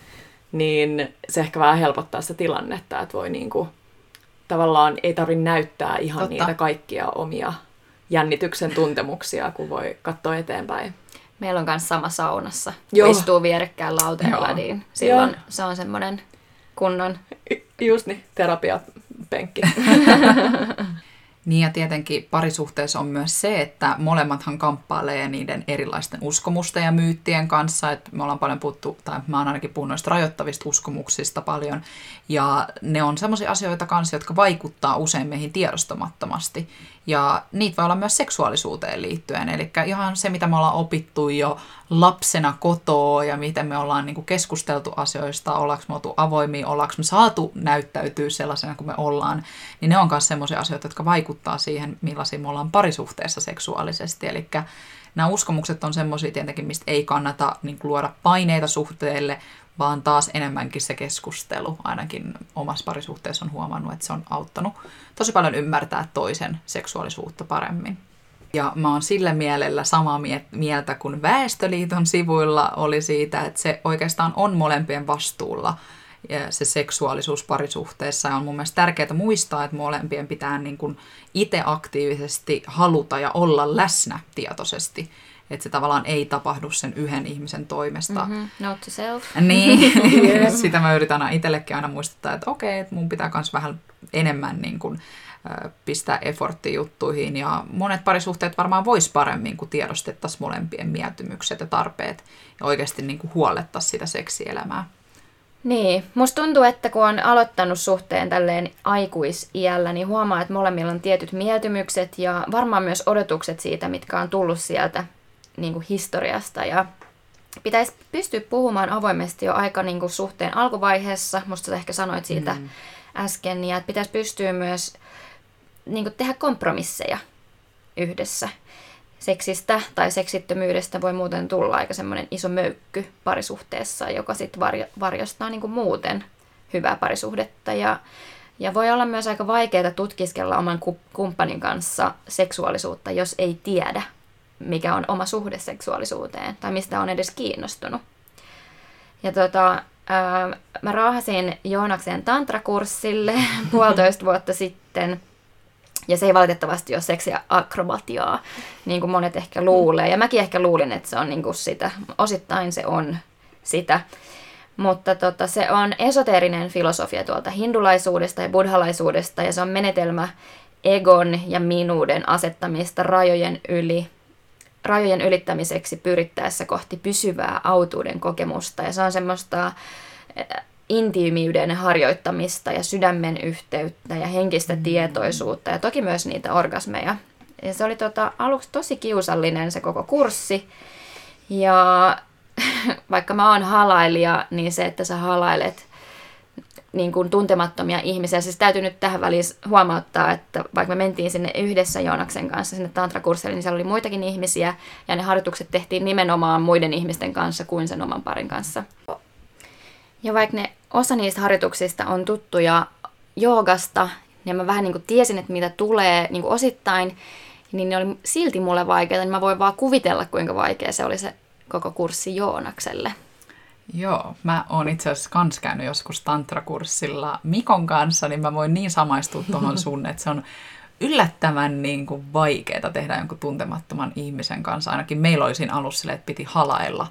niin se ehkä vähän helpottaa sitä tilannetta, että voi niinku tavallaan ei tarvitse näyttää ihan Totta. niitä kaikkia omia jännityksen tuntemuksia, kun voi katsoa eteenpäin. Meillä on myös sama saunassa, Joo. kun istuu vierekkään lauteella, niin silloin Joo. se on semmoinen kunnon... Just niin, terapiapenkki. Niin ja tietenkin parisuhteessa on myös se, että molemmathan kamppailee niiden erilaisten uskomusten ja myyttien kanssa. Että me ollaan paljon puhuttu, tai mä oon ainakin puhunut noista rajoittavista uskomuksista paljon. Ja ne on sellaisia asioita kanssa, jotka vaikuttaa usein meihin tiedostamattomasti. Ja niitä voi olla myös seksuaalisuuteen liittyen. Eli ihan se, mitä me ollaan opittu jo lapsena kotoa ja miten me ollaan niin keskusteltu asioista, ollaanko me oltu avoimia, ollaanko me saatu näyttäytyä sellaisena kuin me ollaan, niin ne on myös sellaisia asioita, jotka vaikuttaa siihen, millaisia me ollaan parisuhteessa seksuaalisesti. Eli nämä uskomukset on semmoisia tietenkin, mistä ei kannata niin luoda paineita suhteelle, vaan taas enemmänkin se keskustelu. Ainakin omassa parisuhteessa on huomannut, että se on auttanut tosi paljon ymmärtää toisen seksuaalisuutta paremmin. Ja mä oon sillä mielellä samaa mieltä kuin Väestöliiton sivuilla oli siitä, että se oikeastaan on molempien vastuulla ja se seksuaalisuus parisuhteessa. Ja on mun mielestä tärkeää muistaa, että molempien pitää niin itse aktiivisesti haluta ja olla läsnä tietoisesti että se tavallaan ei tapahdu sen yhden ihmisen toimesta. Mm-hmm. Note to self. Niin, yeah. sitä mä yritän aina itsellekin aina muistuttaa, että okei, että mun pitää myös vähän enemmän niin kuin, pistää efforttia juttuihin. Ja monet parisuhteet varmaan vois paremmin, kun tiedostettaisiin molempien mieltymykset ja tarpeet ja oikeasti niin kuin huolettaisiin sitä seksielämää. Niin, musta tuntuu, että kun on aloittanut suhteen tälleen aikuisiällä, niin huomaa, että molemmilla on tietyt mieltymykset ja varmaan myös odotukset siitä, mitkä on tullut sieltä niin kuin historiasta ja pitäisi pystyä puhumaan avoimesti jo aika niin kuin suhteen alkuvaiheessa. Musta sä ehkä sanoit siitä mm. äsken, ja että pitäisi pystyä myös niin kuin tehdä kompromisseja yhdessä. Seksistä tai seksittömyydestä voi muuten tulla aika semmoinen iso möykky parisuhteessa, joka sitten varjo, varjostaa niin kuin muuten hyvää parisuhdetta. Ja, ja voi olla myös aika vaikeaa tutkiskella oman kumppanin kanssa seksuaalisuutta, jos ei tiedä mikä on oma suhde seksuaalisuuteen tai mistä on edes kiinnostunut. Ja tota, mä raahasin Joonaksen tantrakurssille puolitoista vuotta sitten. Ja se ei valitettavasti ole seksiä akrobatiaa, niin kuin monet ehkä luulee. Ja mäkin ehkä luulin, että se on niin kuin sitä. Osittain se on sitä. Mutta tota, se on esoteerinen filosofia tuolta hindulaisuudesta ja buddhalaisuudesta. Ja se on menetelmä egon ja minuuden asettamista rajojen yli rajojen ylittämiseksi pyrittäessä kohti pysyvää autuuden kokemusta. Ja se on semmoista eh, intiimiyden harjoittamista ja sydämen yhteyttä ja henkistä mm. tietoisuutta ja toki myös niitä orgasmeja. Ja se oli tota, aluksi tosi kiusallinen se koko kurssi. Ja vaikka mä oon halailija, niin se, että sä halailet niin kuin tuntemattomia ihmisiä. Siis täytyy nyt tähän väliin huomauttaa, että vaikka me mentiin sinne yhdessä Joonaksen kanssa sinne tantrakurssille, niin siellä oli muitakin ihmisiä ja ne harjoitukset tehtiin nimenomaan muiden ihmisten kanssa kuin sen oman parin kanssa. Ja vaikka ne osa niistä harjoituksista on tuttuja joogasta, niin mä vähän niin kuin tiesin, että mitä tulee niin kuin osittain, niin ne oli silti mulle vaikeita, niin mä voin vaan kuvitella, kuinka vaikea se oli se koko kurssi Joonakselle. Joo, mä oon itse asiassa kans käynyt joskus tantrakurssilla Mikon kanssa, niin mä voin niin samaistua tuohon sun, että se on yllättävän niin kuin vaikeaa tehdä jonkun tuntemattoman ihmisen kanssa. Ainakin meillä oli siinä alussa sille, että piti halailla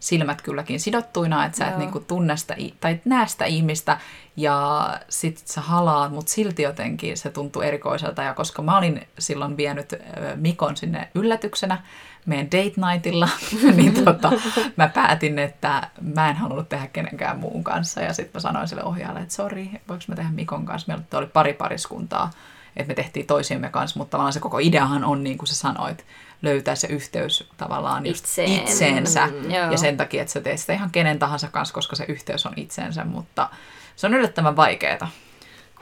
silmät kylläkin sidottuina, että sä et niinku tunne sitä, tai näe sitä ihmistä ja sit sä halaat, mutta silti jotenkin se tuntuu erikoiselta. Ja koska mä olin silloin vienyt Mikon sinne yllätyksenä meidän date nightilla, niin tota, mä päätin, että mä en halunnut tehdä kenenkään muun kanssa. Ja sitten mä sanoin sille ohjaajalle, että sori, voiko mä tehdä Mikon kanssa. Meillä oli pari pariskuntaa, että me tehtiin toisiimme kanssa, mutta tavallaan se koko ideahan on, niin kuin sä sanoit, löytää se yhteys tavallaan Itseen. itseensä. Mm, ja sen takia, että sä teet sitä ihan kenen tahansa kanssa, koska se yhteys on itseensä, mutta se on yllättävän vaikeaa.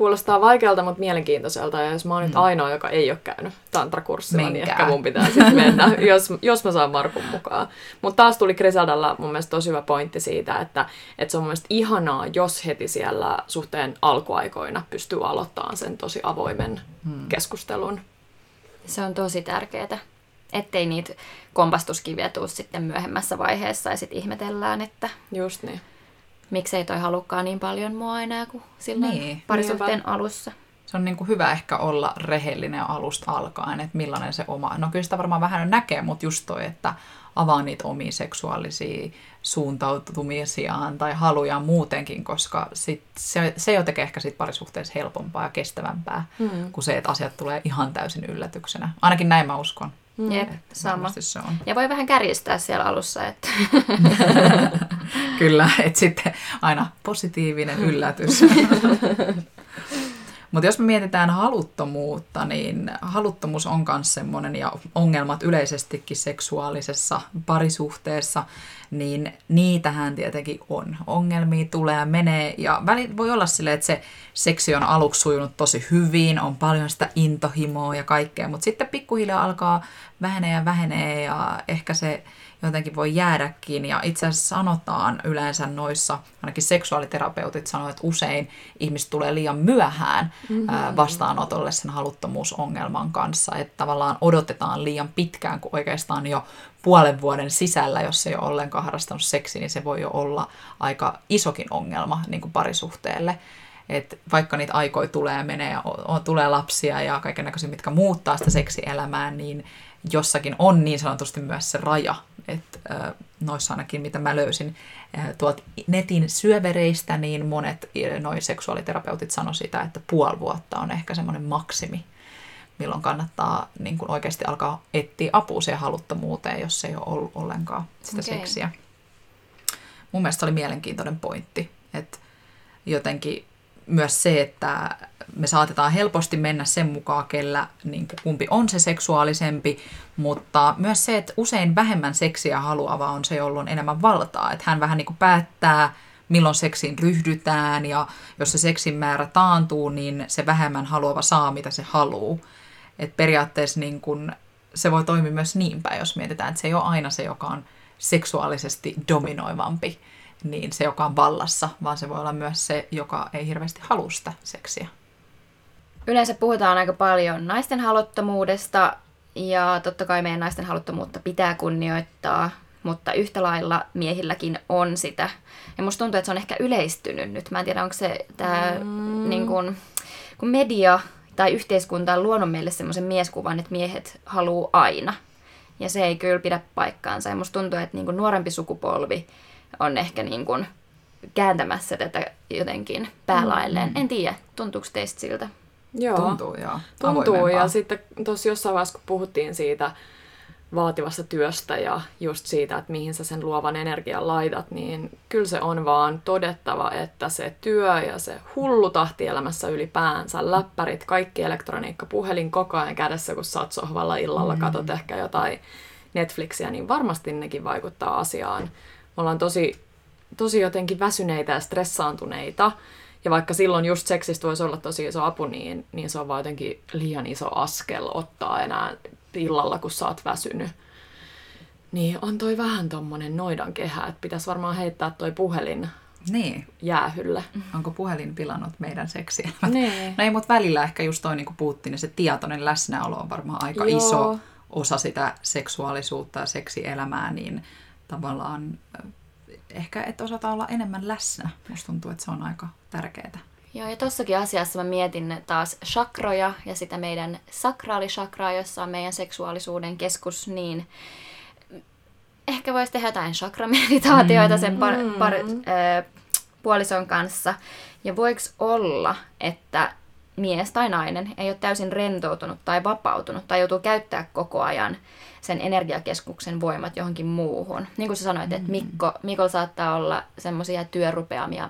Kuulostaa vaikealta, mutta mielenkiintoiselta. Ja jos mä oon nyt ainoa, joka ei ole käynyt tantrakurssilla, niin Menkää. ehkä mun pitää sitten mennä, jos, jos mä saan Markun mukaan. Mutta taas tuli Grisaldalla mun mielestä tosi hyvä pointti siitä, että, että se on mun mielestä ihanaa, jos heti siellä suhteen alkuaikoina pystyy aloittamaan sen tosi avoimen hmm. keskustelun. Se on tosi tärkeää, ettei niitä kompastuskiviä tuu sitten myöhemmässä vaiheessa ja sitten ihmetellään, että Just niin. Miksei toi halukkaan niin paljon mua enää kuin silloin Niin. parisuhteen alussa. Se on niin kuin hyvä ehkä olla rehellinen alusta alkaen, että millainen se oma... No kyllä sitä varmaan vähän näkee, mutta just toi, että avaa niitä omia seksuaalisia suuntautumisiaan tai halujaan muutenkin, koska sit se, se jo tekee ehkä siitä parisuhteessa helpompaa ja kestävämpää mm. kuin se, että asiat tulee ihan täysin yllätyksenä. Ainakin näin mä uskon. Jep, sama. Se on. Ja voi vähän kärjistää siellä alussa, että Kyllä, että sitten aina positiivinen yllätys. Mutta jos me mietitään haluttomuutta, niin haluttomuus on myös semmoinen, ja ongelmat yleisestikin seksuaalisessa parisuhteessa, niin niitähän tietenkin on. Ongelmia tulee ja menee, ja voi olla silleen, että se seksi on aluksi sujunut tosi hyvin, on paljon sitä intohimoa ja kaikkea, mutta sitten pikkuhiljaa alkaa vähenee ja vähenee, ja ehkä se jotenkin voi jäädäkin. Ja itse asiassa sanotaan yleensä noissa, ainakin seksuaaliterapeutit sanoo, että usein ihmiset tulee liian myöhään mm-hmm. vastaanotolle sen haluttomuusongelman kanssa. Että tavallaan odotetaan liian pitkään, kun oikeastaan jo puolen vuoden sisällä, jos ei ole ollenkaan harrastanut seksiä, niin se voi jo olla aika isokin ongelma niin kuin parisuhteelle. Et vaikka niitä aikoja tulee ja menee ja o- o- tulee lapsia ja kaiken näköisiä, mitkä muuttaa sitä seksielämää, niin jossakin on niin sanotusti myös se raja. Et, ö, noissa ainakin, mitä mä löysin ö, tuolta netin syövereistä, niin monet ö, noi seksuaaliterapeutit sanoi sitä, että puoli vuotta on ehkä semmoinen maksimi, milloin kannattaa niin kun oikeasti alkaa etsiä apua siihen haluttomuuteen, jos ei ole ollut ollenkaan sitä Okei. seksiä. Mun mielestä se oli mielenkiintoinen pointti, että jotenkin myös se, että me saatetaan helposti mennä sen mukaan, kellä niin kuin kumpi on se seksuaalisempi, mutta myös se, että usein vähemmän seksiä haluava on se, jolla on enemmän valtaa. Että hän vähän niin kuin päättää, milloin seksiin ryhdytään ja jos se seksin määrä taantuu, niin se vähemmän haluava saa, mitä se haluaa. Et periaatteessa niin kun, se voi toimia myös niin päin, jos mietitään, että se ei ole aina se, joka on seksuaalisesti dominoivampi, niin se, joka on vallassa, vaan se voi olla myös se, joka ei hirveästi halua sitä seksiä. yleensä puhutaan aika paljon naisten haluttomuudesta ja totta kai meidän naisten haluttomuutta pitää kunnioittaa, mutta yhtä lailla miehilläkin on sitä. Ja musta tuntuu, että se on ehkä yleistynyt nyt. Mä en tiedä, onko se tämä, mm. niin kun, kun media tai yhteiskunta on luonut meille semmoisen mieskuvan, että miehet haluaa aina. Ja se ei kyllä pidä paikkaansa. Ja musta tuntuu, että niin nuorempi sukupolvi on ehkä niin kun kääntämässä tätä jotenkin päälailleen. En tiedä, tuntuuko teistä siltä? Joo. Tuntuu, joo. Tuntuu, ja sitten tuossa jossain vaiheessa, kun puhuttiin siitä vaativasta työstä ja just siitä, että mihin sä sen luovan energian laitat, niin kyllä se on vaan todettava, että se työ ja se hullu tahti elämässä ylipäänsä, läppärit, kaikki elektroniikka, puhelin koko ajan kädessä, kun sä oot sohvalla illalla, mm. katot ehkä jotain Netflixiä, niin varmasti nekin vaikuttaa asiaan. Me ollaan tosi, tosi jotenkin väsyneitä ja stressaantuneita, ja vaikka silloin just seksistä voisi olla tosi iso apu, niin, niin se on vaan jotenkin liian iso askel ottaa enää illalla, kun sä oot väsynyt. Niin on toi vähän tommonen noidan kehä, että pitäisi varmaan heittää toi puhelin Niin. jäähylle. Onko puhelin pilannut meidän seksiä? Nee. No ei, mutta välillä ehkä just toi, niin niin se tietoinen läsnäolo on varmaan aika Joo. iso osa sitä seksuaalisuutta ja seksielämää, niin tavallaan ehkä, että osata olla enemmän läsnä. Musta tuntuu, että se on aika tärkeää. Joo, ja tossakin asiassa mä mietin taas chakroja ja sitä meidän sakraalishakraa, jossa on meidän seksuaalisuuden keskus, niin ehkä voisi tehdä jotain chakrameditaatioita sen par, par, äh, puolison kanssa. Ja voiko olla, että mies tai nainen ei ole täysin rentoutunut tai vapautunut tai joutuu käyttää koko ajan sen energiakeskuksen voimat johonkin muuhun. Niin kuin sä sanoit, mm-hmm. että Mikko, Mikko saattaa olla semmoisia työrupeamia,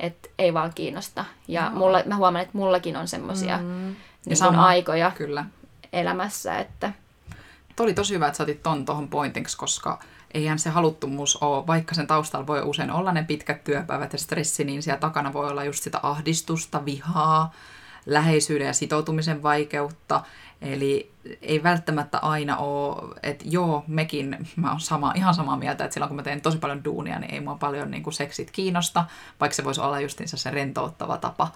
että ei vaan kiinnosta. Ja no. mulla, mä huomaan, että mullakin on semmoisia mm-hmm. niin aikoja Kyllä. elämässä. Että... Tuo oli tosi hyvä, että sä otit ton tuohon pointiksi, koska eihän se haluttomuus ole, vaikka sen taustalla voi usein olla ne pitkät työpäivät ja stressi, niin siellä takana voi olla just sitä ahdistusta, vihaa, läheisyyden ja sitoutumisen vaikeutta. Eli ei välttämättä aina ole, että joo, mekin, mä oon sama, ihan samaa mieltä, että silloin kun mä teen tosi paljon duunia, niin ei mua paljon niin kuin seksit kiinnosta, vaikka se voisi olla justiinsa se rentouttava tapa.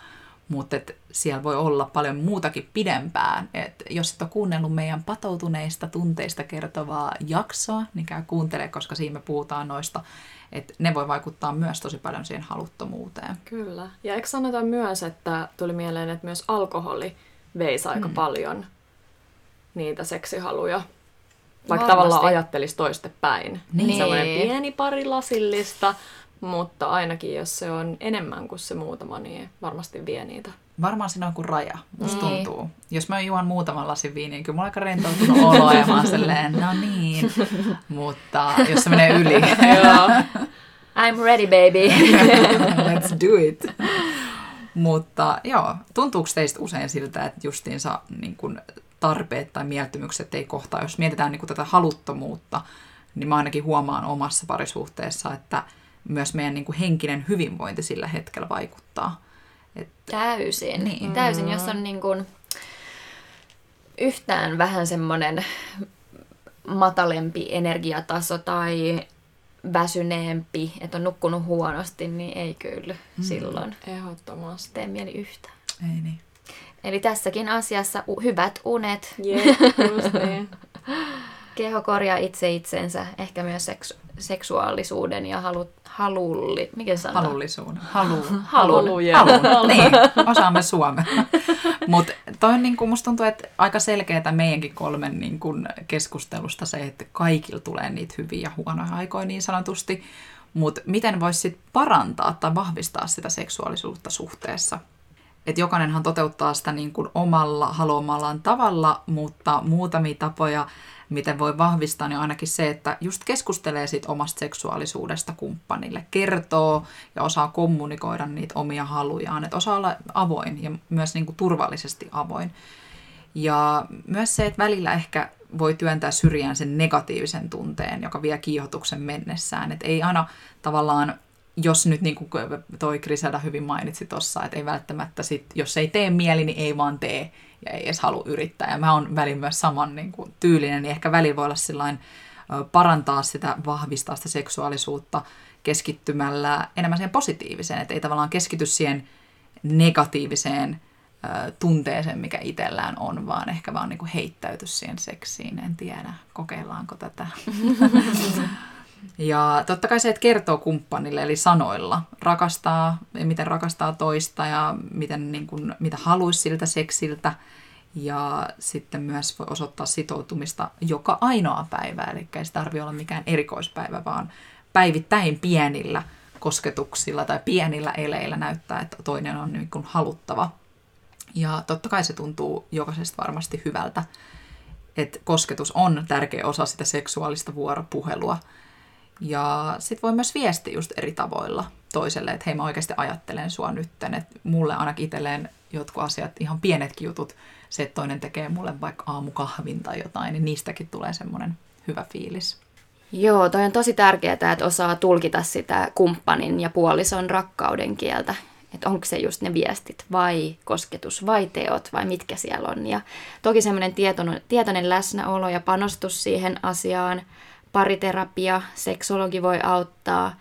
Mutta siellä voi olla paljon muutakin pidempään. Et jos et ole kuunnellut meidän patoutuneista tunteista kertovaa jaksoa, niin käy kuuntele, koska siinä me puhutaan noista, että ne voi vaikuttaa myös tosi paljon siihen haluttomuuteen. Kyllä. Ja eikö sanota myös, että tuli mieleen, että myös alkoholi veisi aika mm. paljon niitä seksihaluja. Vaikka Varmasti. tavallaan ajattelisi toistepäin. Niin. Sellainen pieni pari lasillista, mutta ainakin jos se on enemmän kuin se muutama, niin varmasti vie niitä. Varmaan siinä on kuin raja, musta niin. tuntuu. Jos mä juon muutaman lasin viiniä, niin kyllä mulla on aika rentoutunut olo ja mä oon silleen, no niin. Mutta jos se menee yli. I'm ready baby. Let's do it. Mutta joo, tuntuuko teistä usein siltä, että justiinsa niin kun tarpeet tai mieltymykset ei kohtaa? Jos mietitään niin kun tätä haluttomuutta, niin mä ainakin huomaan omassa parisuhteessa, että myös meidän niin kuin henkinen hyvinvointi sillä hetkellä vaikuttaa. Että, täysin. Niin. Täysin, jos on niin kuin yhtään vähän semmoinen matalempi energiataso tai väsyneempi, että on nukkunut huonosti, niin ei kyllä mm. silloin. Ehdottomasti. Tee mieli yhtään. Ei niin. Eli tässäkin asiassa hyvät unet. Yeah, just niin. Keho korjaa itse itsensä, ehkä myös seksu- seksuaalisuuden ja halu, halulli, mikä se Halullisuuden. Halu. Halun. Halun. Niin, osaamme suomea. Mutta toi on, niin kuin, musta tuntuu, että aika selkeää meidänkin kolmen niin kuin, keskustelusta se, että kaikilla tulee niitä hyviä ja huonoja aikoja niin sanotusti. Mutta miten voisi sit parantaa tai vahvistaa sitä seksuaalisuutta suhteessa? että jokainenhan toteuttaa sitä niin kuin omalla haluamallaan tavalla, mutta muutamia tapoja, miten voi vahvistaa, niin ainakin se, että just keskustelee siitä omasta seksuaalisuudesta kumppanille, kertoo ja osaa kommunikoida niitä omia halujaan, että osaa olla avoin ja myös niin kuin turvallisesti avoin. Ja myös se, että välillä ehkä voi työntää syrjään sen negatiivisen tunteen, joka vie kiihotuksen mennessään. Että ei aina tavallaan jos nyt niin kuin toi Griselda hyvin mainitsi tuossa, että ei välttämättä sit, jos ei tee mieli, niin ei vaan tee ja ei edes halua yrittää. Ja mä oon välin myös saman niin kuin, tyylinen, niin ehkä välillä voi olla parantaa sitä, vahvistaa sitä seksuaalisuutta keskittymällä enemmän siihen positiiviseen, että ei tavallaan keskity siihen negatiiviseen tunteeseen, mikä itsellään on, vaan ehkä vaan niin kuin heittäyty siihen seksiin. En tiedä, kokeillaanko tätä. Ja totta kai se, että kertoo kumppanille, eli sanoilla, rakastaa, miten rakastaa toista ja miten, niin kuin, mitä haluaisi siltä seksiltä. Ja sitten myös voi osoittaa sitoutumista joka ainoa päivä, eli ei se tarvitse olla mikään erikoispäivä, vaan päivittäin pienillä kosketuksilla tai pienillä eleillä näyttää, että toinen on niin kuin haluttava. Ja totta kai se tuntuu jokaisesta varmasti hyvältä, että kosketus on tärkeä osa sitä seksuaalista vuoropuhelua – ja sit voi myös viestiä just eri tavoilla toiselle, että hei mä oikeasti ajattelen sua nytten, että mulle ainakin itselleen jotkut asiat, ihan pienetkin jutut, se, että toinen tekee mulle vaikka aamukahvin tai jotain, niin niistäkin tulee semmoinen hyvä fiilis. Joo, toi on tosi tärkeää, että osaa tulkita sitä kumppanin ja puolison rakkauden kieltä. Että onko se just ne viestit vai kosketus vai teot vai mitkä siellä on. Ja toki semmoinen tietoinen läsnäolo ja panostus siihen asiaan – pariterapia, seksologi voi auttaa.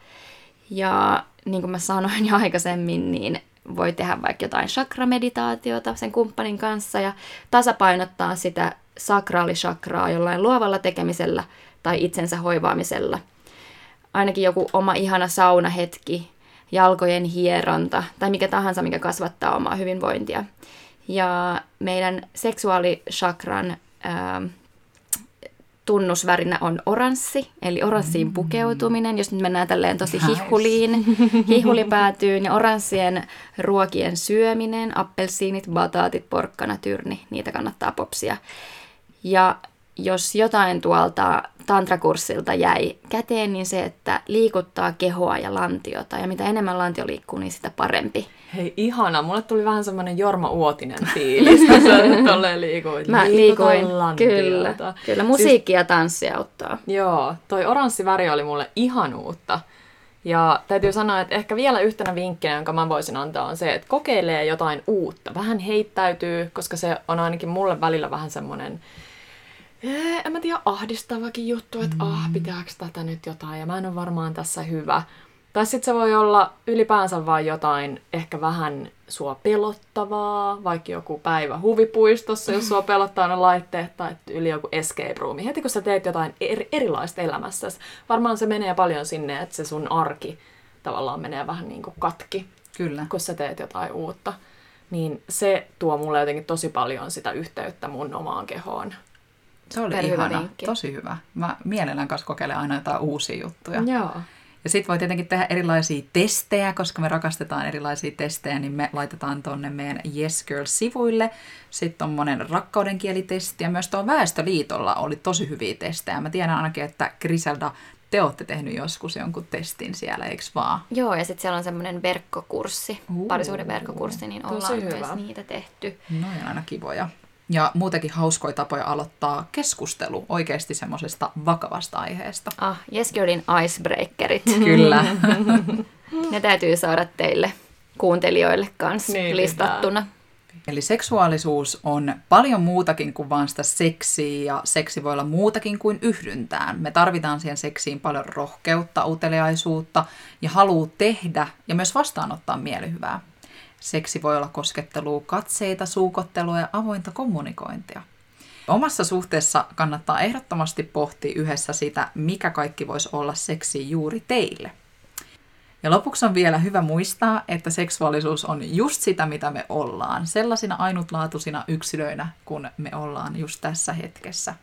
Ja niin kuin mä sanoin jo aikaisemmin, niin voi tehdä vaikka jotain chakrameditaatiota sen kumppanin kanssa ja tasapainottaa sitä sakraalishakraa jollain luovalla tekemisellä tai itsensä hoivaamisella. ainakin joku oma ihana saunahetki, jalkojen hieronta tai mikä tahansa, mikä kasvattaa omaa hyvinvointia. Ja meidän seksuaalishakran ää, tunnusvärinä on oranssi, eli oranssiin mm. pukeutuminen, jos nyt mennään tälleen tosi hihuliin, hihulipäätyyn, ja oranssien ruokien syöminen, appelsiinit, bataatit, porkkana, tyrni, niitä kannattaa popsia. Ja jos jotain tuolta tantrakurssilta jäi käteen, niin se, että liikuttaa kehoa ja lantiota. Ja mitä enemmän lantio liikkuu, niin sitä parempi. Hei, ihana. Mulle tuli vähän semmoinen Jorma Uotinen fiilis, kun sä tolleen liikuit. Mä liikuin, lantiota. kyllä. Kyllä, musiikki siis, ja tanssi auttaa. Joo, toi oranssi väri oli mulle ihanuutta. Ja täytyy sanoa, että ehkä vielä yhtenä vinkkinä, jonka mä voisin antaa, on se, että kokeilee jotain uutta. Vähän heittäytyy, koska se on ainakin mulle välillä vähän semmoinen en mä tiedä, ahdistavakin juttu, että mm. ah, pitääkö tätä nyt jotain, ja mä en ole varmaan tässä hyvä. Tai sitten se voi olla ylipäänsä vain jotain ehkä vähän sua pelottavaa, vaikka joku päivä huvipuistossa, jos sua pelottaa ne laitteet, tai yli joku escape room. Heti kun sä teet jotain eri, erilaista elämässä, varmaan se menee paljon sinne, että se sun arki tavallaan menee vähän niin kuin katki, Kyllä. kun sä teet jotain uutta. Niin se tuo mulle jotenkin tosi paljon sitä yhteyttä mun omaan kehoon. Se oli ihana, vinkki. tosi hyvä. Mä mielellään kanssa kokeilen aina jotain uusia juttuja. Joo. Ja sitten voi tietenkin tehdä erilaisia testejä, koska me rakastetaan erilaisia testejä, niin me laitetaan tonne meidän Yes Girl-sivuille. Sitten on monen rakkaudenkielitesti ja myös tuo Väestöliitolla oli tosi hyviä testejä. Mä tiedän ainakin, että Griselda, te olette tehnyt joskus jonkun testin siellä, eikö vaan? Joo, ja sitten siellä on semmoinen verkkokurssi, uh, parisuuden verkkokurssi, niin ollaan myös niitä tehty. No on aina kivoja ja muutenkin hauskoja tapoja aloittaa keskustelu oikeasti semmoisesta vakavasta aiheesta. Ah, Yes Girlin icebreakerit. Kyllä. ne täytyy saada teille kuuntelijoille kanssa niin, listattuna. Eli seksuaalisuus on paljon muutakin kuin vain sitä seksiä ja seksi voi olla muutakin kuin yhdyntään. Me tarvitaan siihen seksiin paljon rohkeutta, uteliaisuutta ja haluu tehdä ja myös vastaanottaa mielihyvää. Seksi voi olla koskettelua, katseita, suukottelua ja avointa kommunikointia. Omassa suhteessa kannattaa ehdottomasti pohtia yhdessä sitä, mikä kaikki voisi olla seksi juuri teille. Ja lopuksi on vielä hyvä muistaa, että seksuaalisuus on just sitä, mitä me ollaan, sellaisina ainutlaatuisina yksilöinä, kun me ollaan just tässä hetkessä.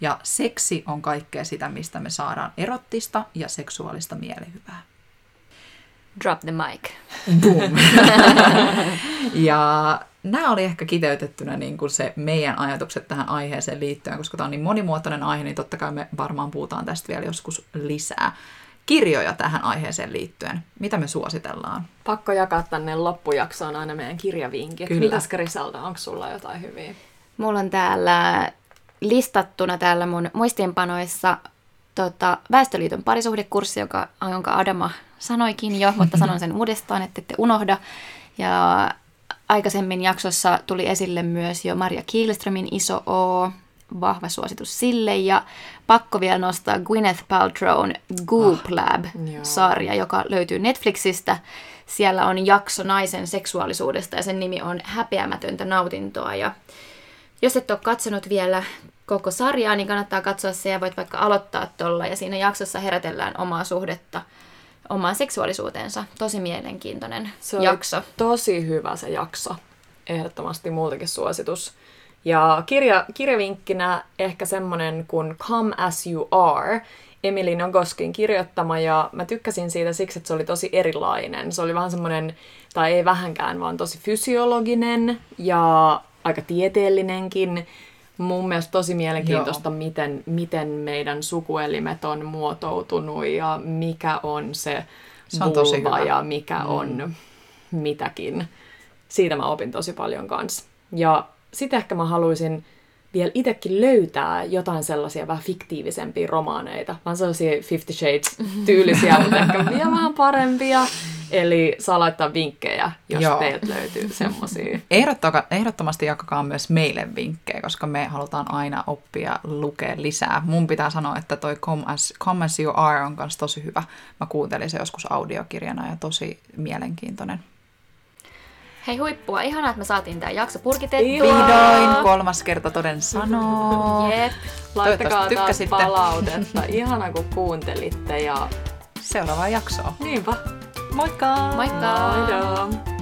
Ja seksi on kaikkea sitä, mistä me saadaan erottista ja seksuaalista mielihyvää. Drop the mic. Boom. ja nämä oli ehkä kiteytettynä niin kuin se meidän ajatukset tähän aiheeseen liittyen, koska tämä on niin monimuotoinen aihe, niin totta kai me varmaan puhutaan tästä vielä joskus lisää. Kirjoja tähän aiheeseen liittyen. Mitä me suositellaan? Pakko jakaa tänne loppujaksoon aina meidän kirjavinkit. Kyllä. Mitäs Krisalta, onko sulla jotain hyviä? Mulla on täällä listattuna täällä mun muistiinpanoissa tota, Väestöliiton parisuhdekurssi, joka, jonka Adama sanoikin jo, mutta sanon sen uudestaan, että ette unohda. Ja aikaisemmin jaksossa tuli esille myös jo Maria Kielströmin iso O, vahva suositus sille. Ja pakko vielä nostaa Gwyneth Paltrown Goop ah, Lab-sarja, joka löytyy Netflixistä. Siellä on jakso naisen seksuaalisuudesta ja sen nimi on Häpeämätöntä nautintoa. Ja jos et ole katsonut vielä koko sarjaa, niin kannattaa katsoa se ja voit vaikka aloittaa tuolla. Ja siinä jaksossa herätellään omaa suhdetta omaan seksuaalisuuteensa. Tosi mielenkiintoinen se on jakso. tosi hyvä se jakso. Ehdottomasti muutakin suositus. Ja kirja, kirjavinkkinä ehkä semmonen kuin Come As You Are, Emily Nogoskin kirjoittama, ja mä tykkäsin siitä siksi, että se oli tosi erilainen. Se oli vähän semmoinen, tai ei vähänkään, vaan tosi fysiologinen ja aika tieteellinenkin mun mielestä tosi mielenkiintoista, miten, miten meidän sukuelimet on muotoutunut ja mikä on se, se on tosi hyvä. ja mikä mm. on mitäkin. Siitä mä opin tosi paljon kanssa. Ja sitten ehkä mä haluaisin vielä itsekin löytää jotain sellaisia vähän fiktiivisempia romaaneita. Vaan sellaisia Fifty Shades-tyylisiä, mutta ehkä vielä vähän parempia. Eli saa laittaa vinkkejä, jos Joo. teiltä löytyy semmoisia. Ehdottomasti jakakaa myös meille vinkkejä, koska me halutaan aina oppia lukea lisää. Mun pitää sanoa, että toi Come As, Come As You Are on kanssa tosi hyvä. Mä kuuntelin se joskus audiokirjana ja tosi mielenkiintoinen. Hei huippua, ihanaa, että me saatiin tämä jakso purkitettua. Vihdoin, kolmas kerta toden sanoo. Jep. Laittakaa taas palautetta. Ihana kun kuuntelitte ja seuraavaan jaksoon. Niinpä. Moikka! Moikka! Moikka!